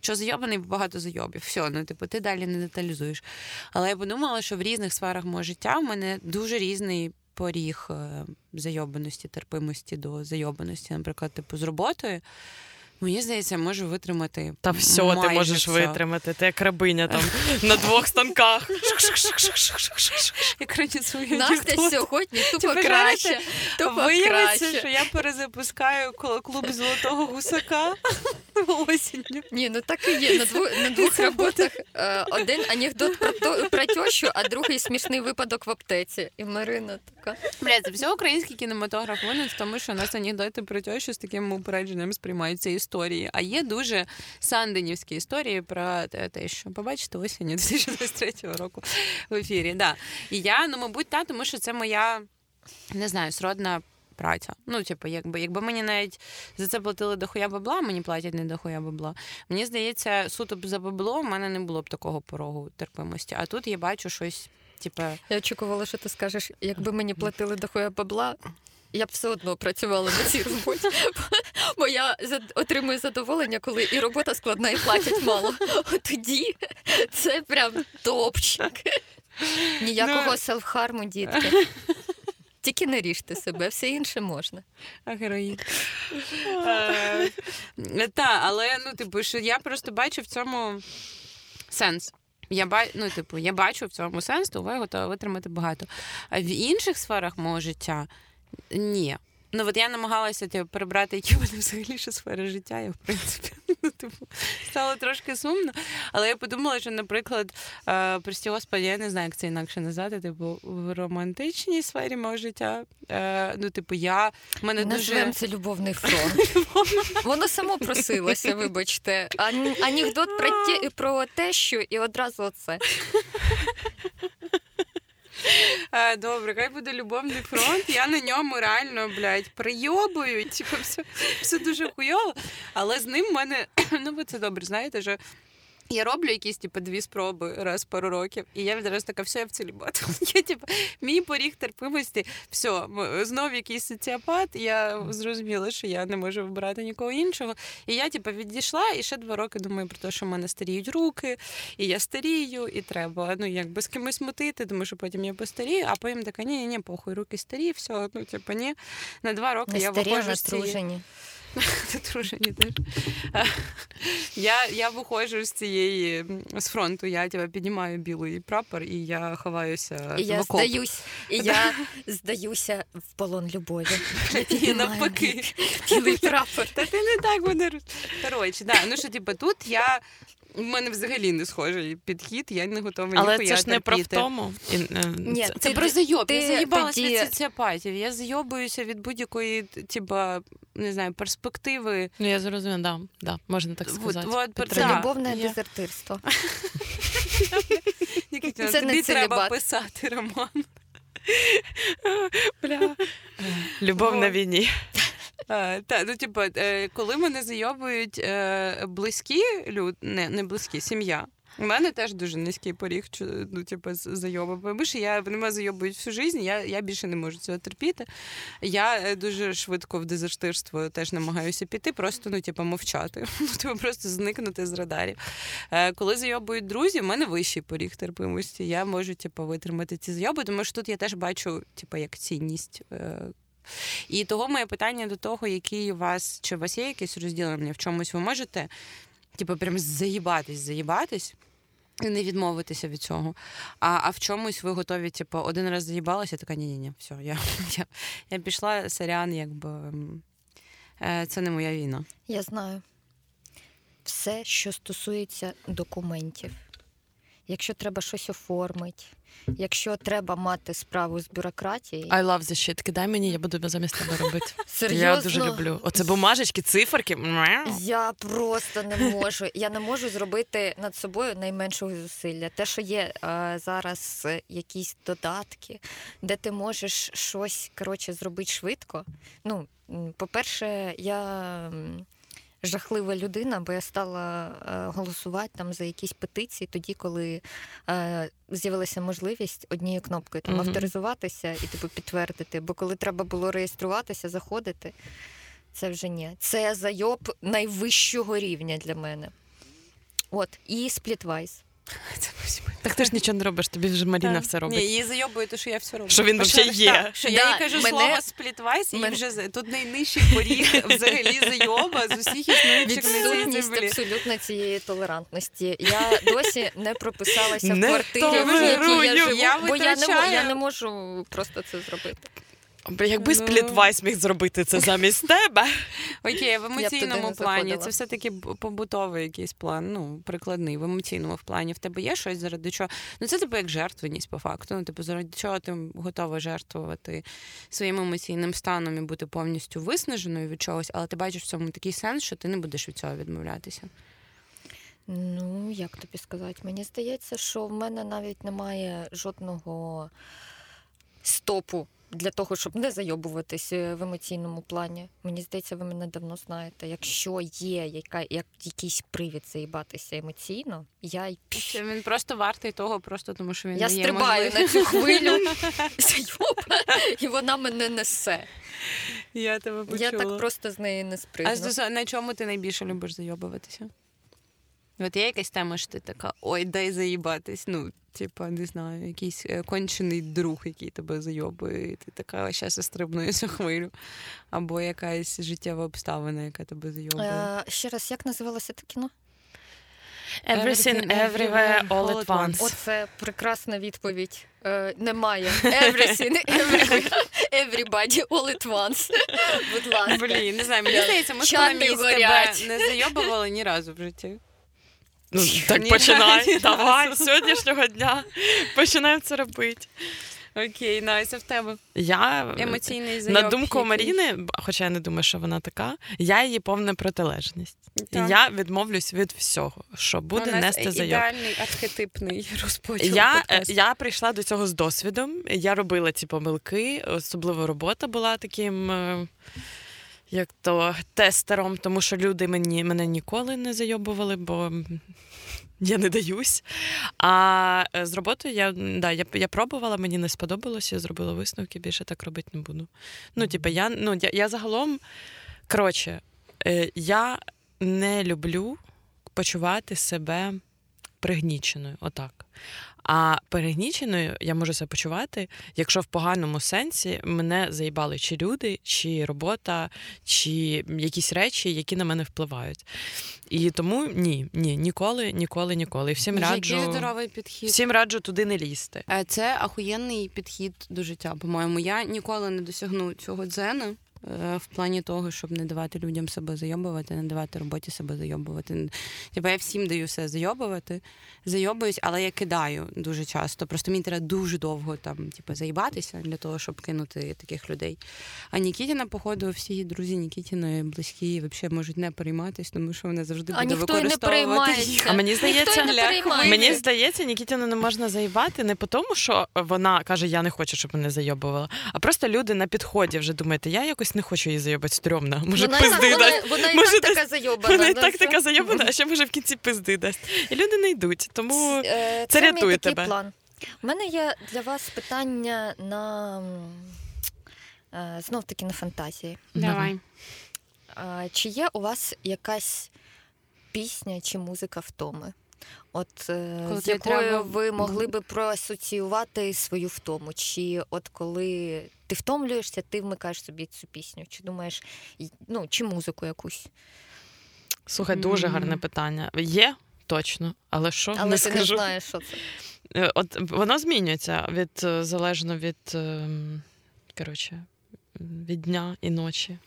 що зайобаний багато зайобів. Все, ну типу, ти далі не деталізуєш. Але я подумала, що в різних сферах мого життя в мене дуже різний поріг е, зайобаності, терпимості до зайобаності, наприклад, типу з роботою. Мені здається, можу витримати. Та все, ти можеш все. витримати. Ти як рабиня там на двох станках. Настя сьогодні тупо краще. Виявиться, що я перезапускаю клуб золотого гусака осінню. Ні, ну так і є. На двох на двох роботах е, один анекдот про то про тещу, а другий смішний випадок в аптеці. І Марина така. Бля, це все український кінематограф. Винен в тому, що у нас анекдоти про тещу з таким упередженням сприймаються історії. А є дуже санденівські історії про те, що побачите осінню 2023 року в ефірі. Да. І я, ну, мабуть, та, тому що це моя не знаю, сродна праця. Ну, типу, якби якби мені навіть за це платили дохуя бабла, мені платять не дохуя бабла. Мені здається, суто б за бабло в мене не було б такого порогу терпимості. А тут я бачу щось. Типа... Я очікувала, що ти скажеш, якби мені платили дохуя бабла, я б все одно працювала на цій роботі, бо я отримую задоволення, коли і робота складна, і платять мало. От тоді це прям топчик. Ніякого ну... селфхарму, дітки. Тільки не ріжте себе, все інше можна. А героїн. Е, та, але ну, типу, що я просто бачу в цьому сенс. Я ба... ну, типу, я бачу в цьому сенс, то я готова витримати багато. А в інших сферах мого життя ні. Ну, от я намагалася типу, перебрати, які вони взагалі ще сфери життя. Я, в принципі, ну, типу, стало трошки сумно. Але я подумала, що, наприклад, е, прості господи, я не знаю, як це інакше назвати. Типу, в романтичній сфері мого життя. Е, ну, типу, я в мене Назвем дуже... це любовний фронт. Воно само просилося, вибачте. Анекдот про те, про те, що і одразу це. Е, добре, хай буде любовний фронт. Я на ньому реально, блядь, прийобую. Типу, все все дуже хуйово. Але з ним в мене, ну ви це добре, знаєте, що Я роблю якісь типу, дві спроби раз в пару років, і я відразу така, все, я в целібат. Я, типу, мій поріг терпимості, все, знов якийсь соціопат. Я зрозуміла, що я не можу вибирати нікого іншого. І я, типу, відійшла і ще два роки думаю про те, що в мене старіють руки, і я старію, і треба ну, якби з кимось мутити, тому що потім я постарію, а потім така, ні, ні, ні, похуй, руки старі, все, ну, типу, ні. На два роки Не я виходжу з цієї... Натружені теж. Я, я виходжу з цієї з фронту, я тебе піднімаю білий прапор і я ховаюся І в я окоп. здаюсь, і я здаюся в полон любові. Я навпаки. Білий прапор. Та ти не так мене Коротше, да, ну що типу, тут я. У мене взагалі не схожий підхід, я не готова Але ніхуя це ж не про втому. І, е, Ні, це- Це Ти- про зайоб. ти я заїбалась тоді- від соціопатів. Я зайобуюся від будь-якої, типа, не знаю, перспективи. Ну, я зрозуміла, да, да, можна так сказати. вот про Це Да, любовне я- дезертирство. Нікітіна, Це не тобі треба писати роман. Бля. Любов на війні. А, та, ну, типу, е, коли мене зайобують е, близькі люди, не, не близькі, сім'я. У мене теж дуже низький поріг, ну, типу, з зайоби. Тому що я мене зайобують всю життя, я, я більше не можу цього терпіти. Я е, дуже швидко в дезертирство теж намагаюся піти, просто ну, типу, мовчати. Ну, типу, просто зникнути з радарів. Е, коли зайобують друзі, в мене вищий поріг терпимості. Я можу типу, витримати ці зайоби, тому що тут я теж бачу, типу, як цінність. Е, і того моє питання до того, який у вас, чи у вас є якесь розділення в чомусь, ви можете, типу, прям заїбатись, заїбатись. І не відмовитися від цього. А, а в чомусь ви готові, типу, один раз заїбалася, така ні-ні-ні, все, я, я, я пішла, сорян, якби е, це не моя війна. Я знаю. Все, що стосується документів. Якщо треба щось оформити, якщо треба мати справу з бюрократією, I love this shit. Кидай мені, я буду замість тебе робити. серйозно, Я дуже люблю. Оце бумажечки, циферки. Я просто не можу. Я не можу зробити над собою найменшого зусилля. Те, що є е, зараз е, якісь додатки, де ти можеш щось коротше зробити швидко. Ну, по-перше, я. Жахлива людина, бо я стала е, голосувати там за якісь петиції тоді, коли е, з'явилася можливість однією кнопкою там авторизуватися і типу підтвердити. Бо коли треба було реєструватися, заходити, це вже ні. Це зайоб найвищого рівня для мене. От, і сплітвайс. Це Так ти ж нічого не робиш, тобі вже Маріна все Ні, робить. її зайобує, те, що я все роблю. Що він взагалі є. так, Що я їй кажу мене- слово сплітвайс, і мене- вже тут найнижчий поріг взагалі зайоба з усіх існуючих Відсутність абсолютно цієї толерантності. Я досі не прописалася Не в квартирі, в якій я живу, Я бо я не, я не можу просто це зробити. Бо Якби Ну. сплітвайс міг зробити це замість тебе. Окей, в емоційному плані це все-таки побутовий якийсь план, ну, прикладний. В емоційному плані в тебе є щось, заради чого. Ну, це типу як жертвеність по факту. Ну, типу, заради чого ти готова жертвувати своїм емоційним станом і бути повністю виснаженою від чогось, але ти бачиш в цьому такий сенс, що ти не будеш від цього відмовлятися. Ну, як тобі сказати? Мені здається, що в мене навіть немає жодного стопу для того, щоб не зайобуватись е, в емоційному плані. Мені здається, ви мене давно знаєте. Якщо є яка, як, якийсь привід заїбатися емоційно, я й він просто вартий того, просто тому що він Я дає стрибаю можливість. на цю хвилю і вона мене несе. Я тебе почула. Я так просто з неї не А спригну. на чому ти найбільше любиш зайобуватися? От є якась тема, що ти така, ой, дай заїбатись. Ну, типа, не знаю, якийсь е, кончений друг, який тебе зайобує, і ти така щас я стрибну цю хвилю. Або якась життєва обставина, яка тебе зайобує. Е, ще раз, як називалося те кіно? Everything, everywhere, all at once. Оце прекрасна відповідь. Е, немає. Everything, everywhere, everybody, all at once. Будь ласка. Блін, не знаю, мені здається, ми з чати тебе не зайобували ні разу в житті. Ну, так починай. Давай, з сьогоднішнього дня починаємо це робити. Окей, Настя, в тебе Я емоційний зайоб. на думку який? Маріни, хоча я не думаю, що вона така, я її повна протилежність. Так. я відмовлюсь від всього, що буде У нас нести зайоб. ідеальний архетипний розподіл Я, е, подкасту. я прийшла до цього з досвідом. Я робила ці помилки, особливо робота була таким. Як то тестером, тому що люди мені мене ніколи не зайобували, бо я не даюсь. А е, з роботою я да, я, я пробувала, мені не сподобалося, я зробила висновки, більше так робити не буду. Ну, типу, я ну, я, я загалом, коротше, е, я не люблю почувати себе пригніченою. Отак. А перегніченою я можу себе почувати, якщо в поганому сенсі мене заїбали чи люди, чи робота, чи якісь речі, які на мене впливають. І тому ні, ні, ніколи, ніколи, ніколи. І всім раджу Який здоровий підхід. всім раджу туди не лізти. Е, Це ахуєнний підхід до життя, по-моєму. Я ніколи не досягну цього дзену. Е, В плані того, щоб не давати людям себе зайобувати, не давати роботі себе зайобувати. Типа я всім даю все зайобувати, зайобуюсь, але я кидаю дуже часто. Просто мені треба дуже довго там, типу, заїбатися для того, щоб кинути таких людей. А Нікітіна, походу, всі друзі Нікітіної близькі взагалі можуть не перейматися, тому що вона завжди А буде ніхто і не використовувати їх. А мені здається, не Мені здається, Нікітіну не можна заїбати не по тому, що вона каже, я не хочу, щоб мене зайобувала, а просто люди на підході вже думаєте, я якось не хочу її зайобати стрьомна. Може, вона, пизди вона, дасть. вона і Може, так дасть- така зайобана. Вона і ну, так така зайобана, а ще може в кінці пизди дасть. І люди не йдуть. Тому Е, це мій рятує такий тебе. план. У мене є для вас питання на знов таки на фантазії. Давай. Чи є у вас якась пісня чи музика втоми? От е, Коли з якою треба- ви могли би проасоціювати свою втому? Чи от коли ти втомлюєшся, ти вмикаєш собі цю пісню? Чи думаєш, ну, чи музику якусь? слухай, дуже гарне питання. Є точно, але що Але не ти скажу. не знаєш, що це. Е, От воно змінюється від е, залежно від ем, коротше, від дня і ночі.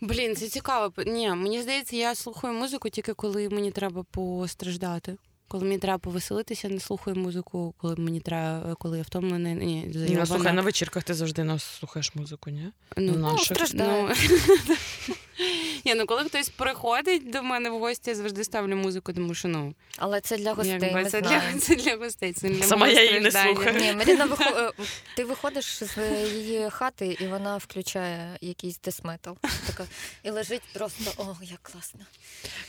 Блін, це цікаво. Ні, мені здається, я слухаю музику тільки коли мені треба постраждати. Коли мені треба повеселитися, не слухаю музику, коли мені треба, коли я втомлена, ні, Ні, ну, слухай, на вечірках ти завжди нас слухаєш музику, ні? ну, ну, Ну. Ні, ну коли хтось приходить до мене в гості, я завжди ставлю музику, тому що ну Але це для гостей. якби ми це для це для гостей. Це для Сама я її не слухаю. Ні, Маріна, вихо... е, ти виходиш з її хати, і вона включає якийсь десметал. Така, і лежить просто о, як класно.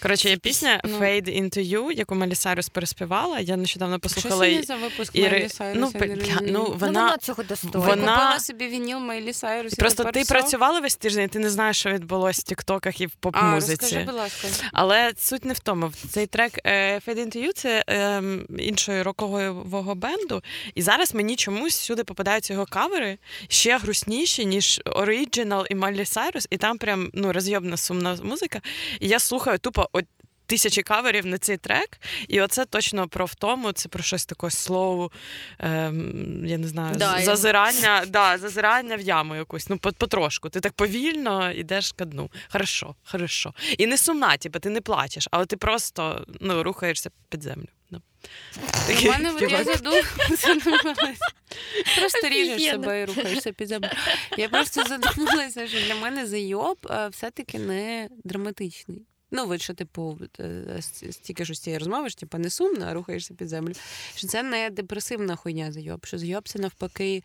Коротше, є пісня Ну. Fade Into You, яку Малісарус переспівала. Я нещодавно послухала сьогодні її. за випуск Іри- Майлі Сайрус? ну, Я ну, ну, Вона- вона цього достоїть. Я вона- купила собі вініл Майлі Сайрус. Просто ти все. працювала весь тиждень, і ти не знаєш, що відбулося в тіктоках і в поп-музиці. розкажи, будь ласка. Але суть не в тому. Цей трек е, Fade Into You – це е, іншої рокового бенду. І зараз мені чомусь сюди попадаються його кавери ще грустніші, ніж Original і Майлі Сайрус. І там прям ну, розйобна сумна музика. І я слухаю тупо от тисячі каверів на цей трек. І оце точно про втому, це про щось таке слоу, ем, я не знаю, Да, і- зазирання, да, зазирання в яму якусь. Ну, по- потрошку. Ти так повільно йдеш ка дну. Хорошо, хорошо. І не сумна, типу, ти не плачеш, але ти просто ну, рухаєшся під землю. Да. У мене я задумалася. Просто ріжеш себе і рухаєшся під землю. Я просто задумалася, що для мене зайоб е, все-таки не драматичний. Ну, от що, типу, е, стільки ж з цієї розмови, що типу, не сумно, а рухаєшся під землю. Що це не депресивна хуйня зайоб, що зайоб це навпаки.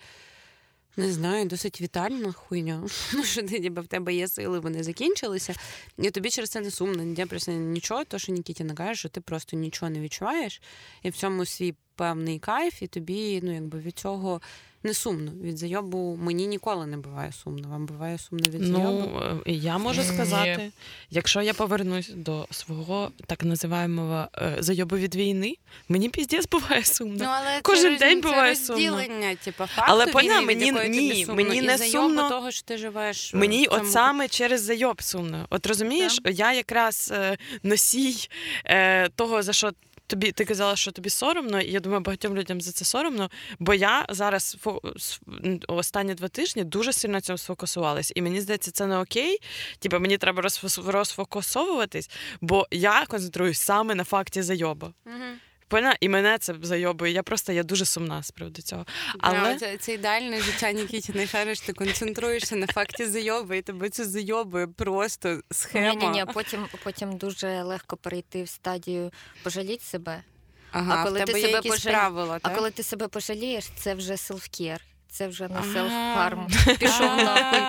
Не знаю, досить вітальна хуйня. Ну, що ти ніби в тебе є сили, вони закінчилися, і тобі через це не сумно, ніде просто нічого, то що Нікітіна каже, що ти просто нічого не відчуваєш, і в цьому свій певний кайф, і тобі ну, якби від цього не сумно. Від зайобу мені ніколи не буває сумно. Вам буває сумно від зайобу? Ну, е, я можу Ні. сказати, якщо я повернусь до свого так називаємого е, зайобу від війни, мені піздець буває сумно. але Кожен це, день це буває сумно. типу, факту Але війни, мені- ні, сумно, мені не зайобу сумно. того, що ти живеш. е, Мені цьому от саме через зайоб сумно. От розумієш, я якраз носій того, за що. Тобі ти казала, що тобі соромно, і я думаю, багатьом людям за це соромно. Бо я зараз останні два тижні дуже сильно цьому сфокусувалась. І мені здається, це не окей. Типа мені треба розфокусовуватись, бо я концентруюсь саме на факті зайоба. Мгм. Поняла? І мене це зайобує. Я просто я дуже сумна з приводу цього. Але Да, це, це ідеальне життя Нікітіної Шариш, ти концентруєшся на факті зайоби, і тебе це зайобує просто схема. Ні, ні, ні, потім, потім дуже легко перейти в стадію пожаліть себе. Ага, А коли в ти тебе є себе якісь А коли ти себе пожалієш, це вже селфкер. Це вже не Ага. селф-харм. Пішов нахуй.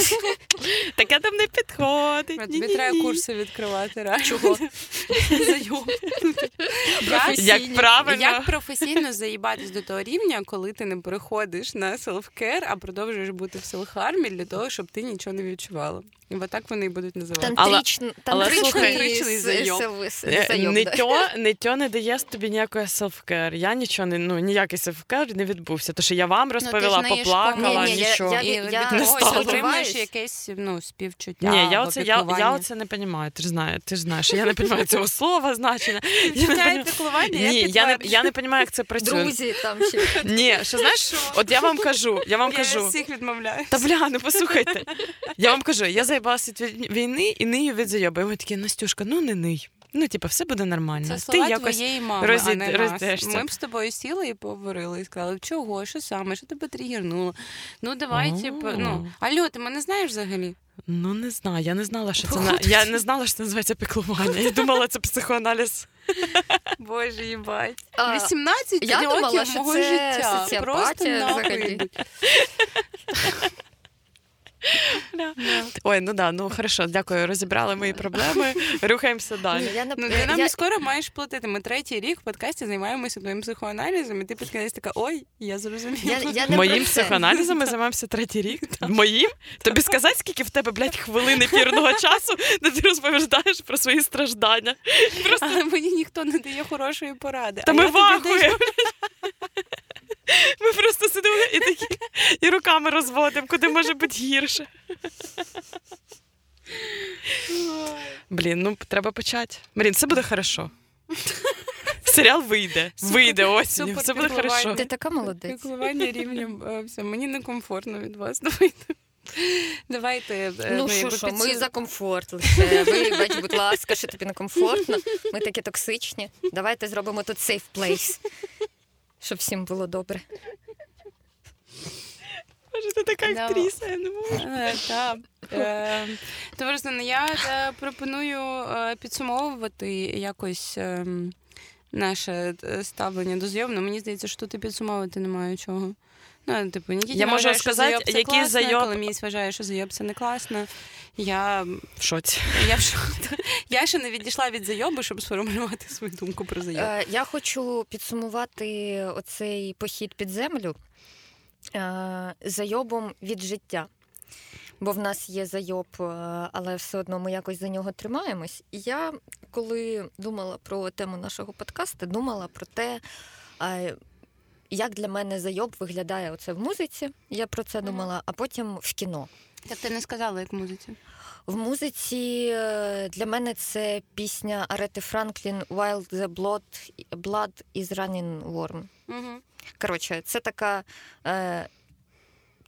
таке там не підходить. Тобі Ні-ні-ні. треба курси відкривати реально. Чого? Як правильно. Як професійно заїбатись до того рівня, коли ти не переходиш на селфкер, а продовжуєш бути в селхармі для того, щоб ти нічого не відчувала. І отак вони і будуть називати. Але- Тантричн- але тантричний с- Е, зайоб, Не да. тьо, не тьо не дає тобі ніякої селфкер. Я нічого не ну ніякий селфкер не відбувся. Тому що я вам розповіла, не є поплакала, Ні, ні, нічого. я- від я когось стала. отримуєш якесь ну, співчуття. Ні, я оце я, я оце не розумію. Ти ж знаєш, ти ж знаєш, я не розумію цього слова, значення. Я не піклування, я Ні, я не я не розумію, як це працює. Друзі, там ще Ні, що знаєш, от я вам кажу, я вам кажу. Я всіх відмовляю. Та бля, ну послухайте. Я вам кажу, я заїбалася від війни і нию від зайоби. І вони такі, Настюшка, ну не ний. Ну, типа, все буде нормально. Це Ти слова якось твоєї мами, розід- а не нас. Ми б з тобою сіли і поговорили, і сказали, чого, що саме, що тебе тригернуло. Ну давай, типу, ну, алло, ти мене знаєш взагалі? Ну не знаю. Я не знала, що це на я не знала, що це називається піклування. Я думала, це психоаналіз. Боже, їбать. 18 я років думала, що мого це життя. Просто нахуй взагалі. Ой, ну да, ну хорошо, дякую. Розібрали мої проблеми. Рухаємося далі. Я Ну, ти нам скоро маєш платити. Ми третій рік в подкасті займаємося твоїм психоаналізом, і ти під кінець така, ой, я зрозуміла. Моїм психоаналізом ми займаємося третій рік. Моїм? Тобі сказати, скільки в тебе, блядь, хвилин ефірного часу, де ти розповідаєш про свої страждання. Але мені ніхто не дає хорошої поради. Та ми вахуємо. Ми просто сидимо і такі і руками розводимо, куди може бути гірше. Блін, ну треба почати. Марін, все буде хорошо. Серіал вийде. Супер- Вийде осінню. супер Все буде хорошо. Ти така молодець. Піклування рівнем е, все. Мені некомфортно від вас. Давайте. Давайте. е, Ну що, якби що, ми за комфорт лише. Вибач, будь ласка, що тобі некомфортно. Ми такі токсичні. Давайте зробимо тут safe place. Щоб всім було добре. Боже, ти така актриса, я не можу. Е, Так. Е, Товариство, ну, я е, пропоную підсумовувати якось е, наше ставлення до зйом. Ну, мені здається, що тут і підсумовувати немає чого. Ну, типу, Нікіті Я можу сказати, зайоб класно, зайоб- Коломієць вважає, що зайоб це не класно. Я, В шоці. я, в шо- я ще не відійшла від зайобу, щоб сформулювати свою думку про зайоб. Е, Я хочу підсумувати оцей похід під землю е, зайобом від життя. Бо в нас є зайоб, е, але все одно ми якось за нього тримаємось. І я, коли думала про тему нашого подкасту, думала про те, як для мене зайоб виглядає оце в музиці. Я про це думала, а потім в кіно. Так ти не сказала, як в музиці. В музиці е, для мене це пісня Арети Франклін Wild the Blood, Blood is Running Warm. Угу. Коротше, це така е,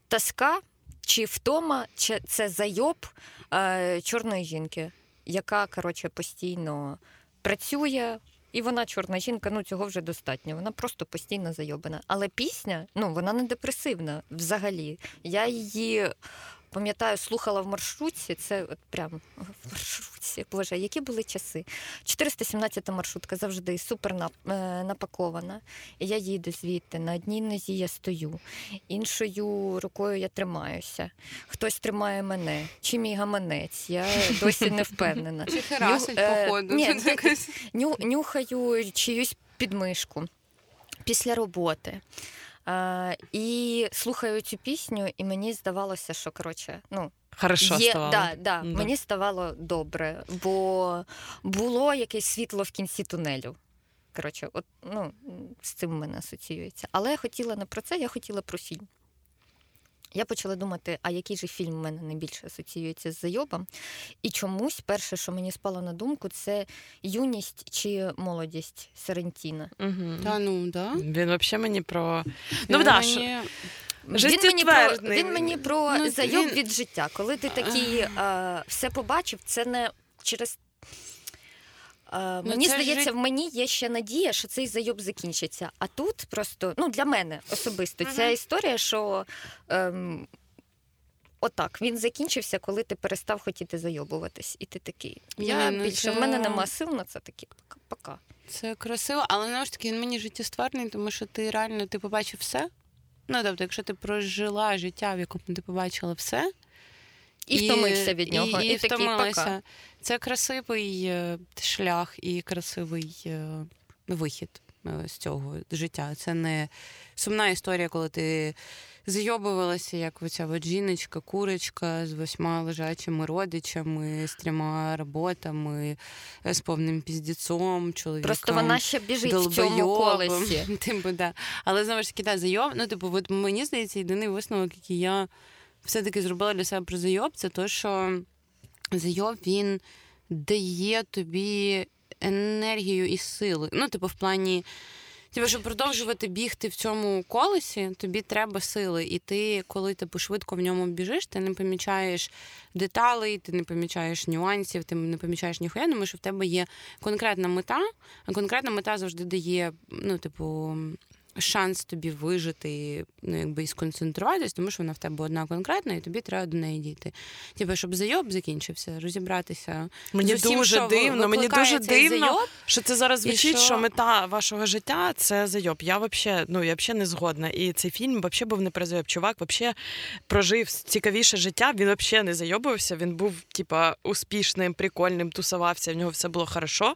тоска чи втома, чи це зайоб е, чорної жінки, яка коротше, постійно працює. І вона чорна жінка, ну цього вже достатньо. Вона просто постійно зайобана. Але пісня, ну вона не депресивна взагалі. Я її пам'ятаю, слухала в маршрутці. Це от прям в маршрутці. Боже, які були часи? 417 маршрутка завжди супер е, напакована. Я їду звідти. На одній нозі я стою, іншою рукою я тримаюся. Хтось тримає мене. Чи мій гаманець? Я досі не впевнена. Чи херасить, Ню- е, походу. ні, нюхаю чиюсь підмишку після роботи. І слухаю цю пісню, і мені здавалося, що коротше, ну Хорошо є, ставало. да, да, Да. мені ставало добре, бо було якесь світло в кінці тунелю. Коротше, от ну з цим в мене асоціюється. Але я хотіла не про це, я хотіла про фільм. Я почала думати, а який же фільм в мене найбільше асоціюється з зайобом. І чомусь перше, що мені спало на думку, це юність чи молодість Сарантіна. Мгм. Та ну, да. Він взагалі мені про. Ну, Він да, мені- Він мені, про, він мені про Ну, зайоб він- від життя. Коли ти такий е, все побачив, це не через. Е, Ну, мені це здається, жит- в мені є ще надія, що цей зайоб закінчиться. А тут просто, ну для мене особисто, ця Мгм. історія, що ем, отак він закінчився, коли ти перестав хотіти зайобуватись. І ти такий. Я Ні, ну більше це- в мене нема сил на це такі. Пока. Це красиво, але знову ж таки він мені життєстверний, тому що ти реально ти побачив все. Ну, тобто, якщо ти прожила життя, в якому ти побачила все, І, втомився від нього. І, І, і такий втомилася. пока. Це красивий е, шлях і красивий е, вихід е, з цього життя. Це не сумна історія, коли ти зйобувалася, як оця от жіночка, курочка з восьма лежачими родичами, з трьома роботами, з повним піздіцом, чоловіком. Просто вона ще біжить в цьому колесі. Типу, да. Але знову ж таки, да, зайоб, ну, типу, от мені здається, єдиний висновок, який я все-таки зробила для себе про зайоб, це то, що зайоб він дає тобі енергію і сили. Ну, типу, в плані. Типу, щоб продовжувати бігти в цьому колесі, тобі треба сили. І ти, коли типу, швидко в ньому біжиш, ти не помічаєш деталей, ти не помічаєш нюансів, ти не помічаєш ніхуя, тому що в тебе є конкретна мета, а конкретна мета завжди дає, ну, типу, шанс тобі вижити, ну якби і сконцентруватись, тому що вона в тебе одна конкретна, і тобі треба до неї дійти. Типу, щоб зайоб закінчився, розібратися. Мені з усім, дуже що дивно, мені дуже дивно, зайоб, що це зараз звучить, що... що мета вашого життя це зайоб. Я взагалі, ну я взагалі не згодна. І цей фільм взагалі був не про зайоб. Чувак взагалі прожив цікавіше життя. Він взагалі не зайобувався. Він був, типа, успішним, прикольним, тусувався. В нього все було хорошо.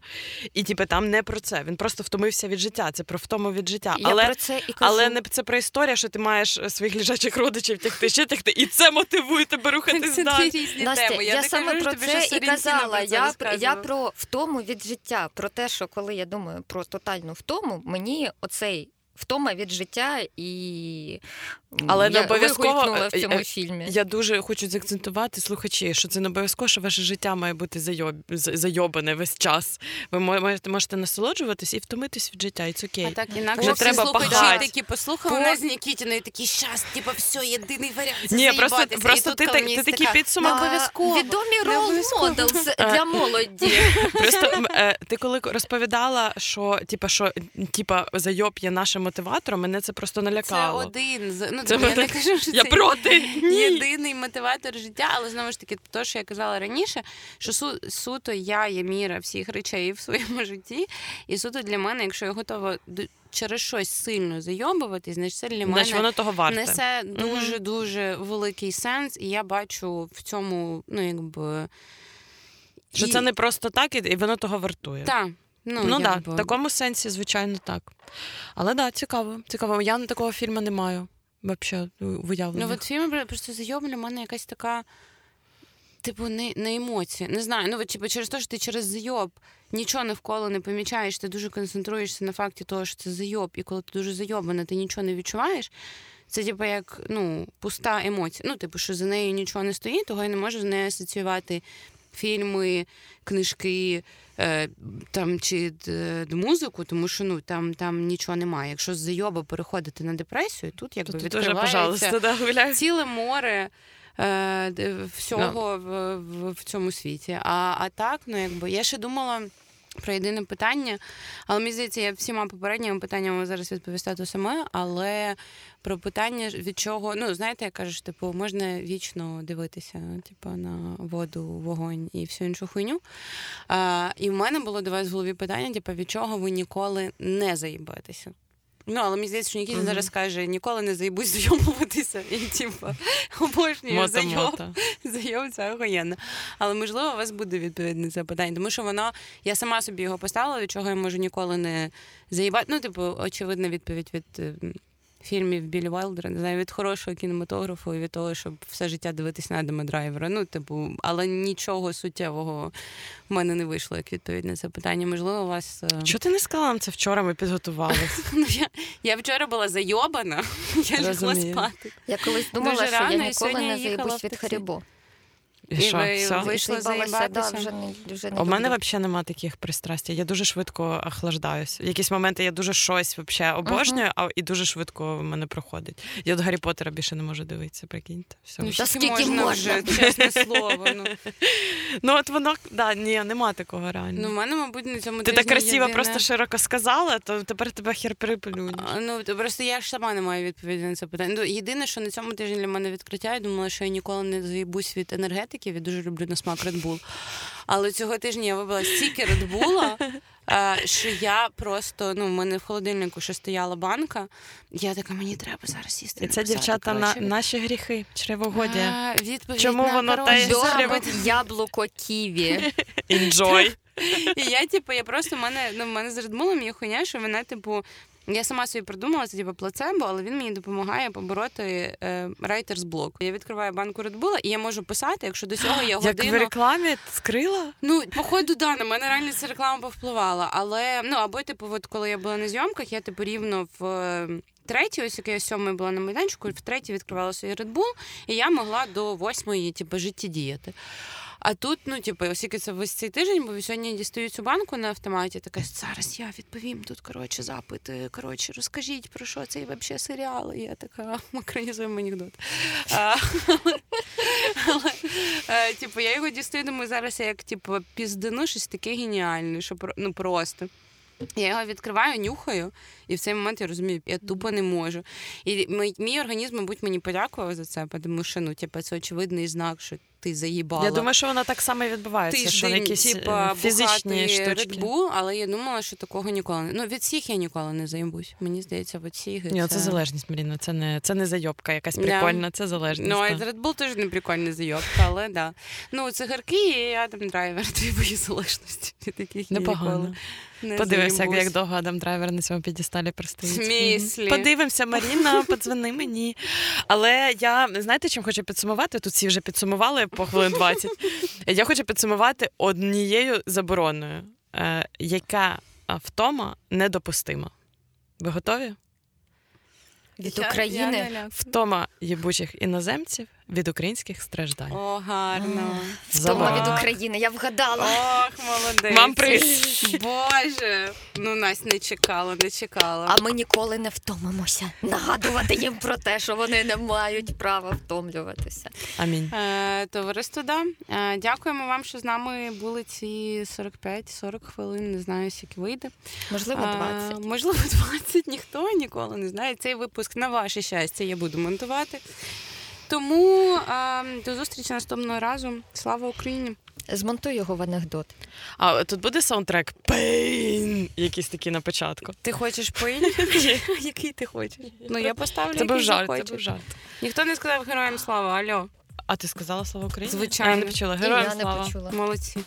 І типа там не про це. Він просто втомився від життя. Це про втому від життя. Я Але про це і кажу. але не це про історія, що ти маєш своїх лежачих родичів тягти, ще тягти, і це мотивує тебе рухатись далі. Настя, теми. я, не саме кажу, про тобі, це і казала. про це Я, я про втому від життя, про те, що коли я думаю про тотальну втому, мені оцей втома від життя і Але я не обов'язково, в цьому е, е, фільмі. Я дуже хочу заакцентувати слухачі, що це не обов'язково, що ваше життя має бути зайоб... зайобане весь час. Ви можете, можете насолоджуватись і втомитись від життя, і це окей. А так інакше треба слухачі пахати. такі послухали По- нас з Нікітіною і такі, щас, типу, все, єдиний варіант. Ні, просто, просто ти, так- ти такий підсумок. «Не обов'язково. Відомі рол моделс для молоді. Просто е, ти коли розповідала, що типа що типа зайоб є нашим мотиватором, мене це просто Це налякало. один з ну Це я мене- не кажу, що Я це проти. Ні. єдиний мотиватор життя, але знову ж таки, то, що я казала раніше, що су- суто я є міра всіх речей в своєму житті, і суто для мене, якщо я готова через щось сильно зайобуватись, значить це для Значить, мене воно того варте. несе дуже дуже великий сенс, і я бачу в цьому, ну якби Що і- це не просто так, і, воно того вартує. та. Ну, Ну так, якби... в такому сенсі, звичайно, так. Але да, цікаво. Цікаво. Я на такого фільму не маю. Взагалі, виявлення. Ну, от фільм просто зайоб для мене якась така. Типу, не, не емоції. Не знаю. Ну, типу, через те, що ти через зайоб нічого навколо не помічаєш, ти дуже концентруєшся на факті того, що це зайоб, і коли ти дуже зайобана, ти нічого не відчуваєш. Це, типу, як ну, пуста емоція. Ну, типу, що за нею нічого не стоїть, того я не можу з нею асоціювати фільми, книжки е, там, чи музику, тому що ну, там, там нічого немає. Якщо з зайоба переходити на депресію, тут якби тут відкривається пожалуйста, да, ціле море Всього no. в, в, в цьому світі. А, а так, ну якби я ще думала. Про єдине питання, але мені здається, я всіма попередніми питаннями зараз відповісти то саме, але про питання від чого, ну знаєте, я кажу, типу, можна вічно дивитися, типу, на воду, вогонь і всю іншу хуйню. А, і в мене було до вас в голові питання, типу, від чого ви ніколи не заїбаєтеся. Ну, але мені здається, що Нікіта зараз каже, ніколи не заїбусь зайомуватися. І типу, обожнюю зайоб. Зайом це охуєнно. Але можливо, у вас буде це питання, тому що воно, я сама собі його поставила, від чого я можу ніколи не заїбати. Ну, типу, очевидна відповідь від е, фільмів Білі Вайлдера, не знаю, від хорошого кінематографу і від того, щоб все життя дивитись на Адама Драйвера. Ну, типу, але нічого суттєвого в мене не вийшло, як відповідь на це питання. Можливо, у вас. е, Чого ти не сказала нам це вчора? Ми підготувалися. Ну, я, я вчора була зайобана, я лягла спати. Я колись думала, що я ніколи не заїбусь від. Харібо. І І що, ви- все? ви- Вийшло да, заїбатися. вже не, вже не У мене взагалі немає таких пристрастей. Я дуже швидко охлаждаюсь. В якісь моменти я дуже щось вообще обожнюю, а і дуже швидко в мене проходить. Я от Гаррі Поттера більше не можу дивитися, прикиньте. Все. Ну, Та скільки можна можна? вже, чесне слово. Ну, Ну от воно, да, ні, нема такого реально. ну в мене, мабуть, на цьому Ти так красиво єдине- просто широко сказала, то тепер тебе хер приплюнеш. Ну, просто я ж сама не маю відповіді на це питання. Ну, єдине, що на цьому тижні для мене відкриття, я думала, що я ніколи не заїбусь від енергетиків, я дуже люблю на смак Red Bull. Але цього тижня я вибила стільки Red Bull, що я просто, ну, в мене в холодильнику ще стояла банка, я така, мені треба зараз сісти. І це дівчата на наші гріхи, чревогодія. А, відповідь Чому на, воно те- яблуко ківі. Enjoy. І я, типу, я просто в мене ну, в мене з Редбулом є хуйня, що вона, типу. Я сама собі придумала це типу, плацебо, але він мені допомагає побороти е, райтерс блок. Я відкриваю банку Редбула, і я можу писати, якщо до цього я Як годину. в рекламі скрила? Ну, походу, да, на мене реально ця реклама повпливала. Але ну або, типу, от коли я була на зйомках, я типу рівно в. е, Третій, ось як я сьомої була на майданчику, в третій відкривала свій Red Bull, і я могла до восьмої, типу, життєдіяти. А тут, ну, типу, оскільки це весь цей тиждень, бо сьогодні я дістаю цю банку на автоматі, така зараз я відповім тут, коротше, запити. Коротше, розкажіть про що цей взагалі серіал. І я така екранізуємо анекдот. Е, Типу, я його дістаю, думаю, зараз я як типу, піздину щось таке геніальне, що ну просто. Я його відкриваю, нюхаю, і в цей момент я розумію, я тупо не можу. І мій, мій організм, мабуть, мені подякував за це, тому що ну, типу, це очевидний знак, що ти заїбала. Я думаю, що воно так само і відбувається, що Тиждень, якісь типа, е, фізичні штучки. Bull, але я думала, що такого ніколи не. Ну, від всіх я ніколи не заїбусь. Мені здається, от сіги. Ні, це залежність, Маріна. Це не це не зайобка якась прикольна, це залежність. Ну, а. Red Bull теж не прикольна зайобка, але да. Ну, цигарки і Адам Драйвер, дві залежності. Від яких Непогано. Подивимося, як, як довго Адам Драйвер на цьому підісталі В простоїть. смислі? Подивимося, Маріна, подзвони мені. Але я знаєте, чим хочу підсумувати? Тут всі вже підсумували по хвилин 20. Я хочу підсумувати однією забороною, е, яка втома недопустима. Ви готові? Від Я- України я ляпаю. Втома єбучих іноземців від українських страждань. О, гарно. втома від України. Я вгадала. Ох, молодець. Мам, привіт. Боже. Ну, Настя не чекала, не чекала. А ми ніколи не втомимося. Нагадувати їм про те, що вони не мають права втомлюватися. Амінь. Е, Товариство, да. Е, Дякуємо вам, що з нами були ці 45-40 хвилин. Не знаю, скільки вийде. Можливо, Е, Можливо, 20. Ніхто ніколи не знає. Цей випуск на ваше щастя я буду монтувати. Тому до зустрічі наступного разу. Слава Україні! Змонтуй його в анекдот. А тут буде саундтрек Пейн, якийсь такий на початку. Ти хочеш пейн? Який ти хочеш? Ну я поставлю. Це був жарт, це був жарт. Ніхто не сказав героям слава. альо. А ти сказала слава Україні? Звичайно. Я не почула. Героям я не слава. почула. молодці.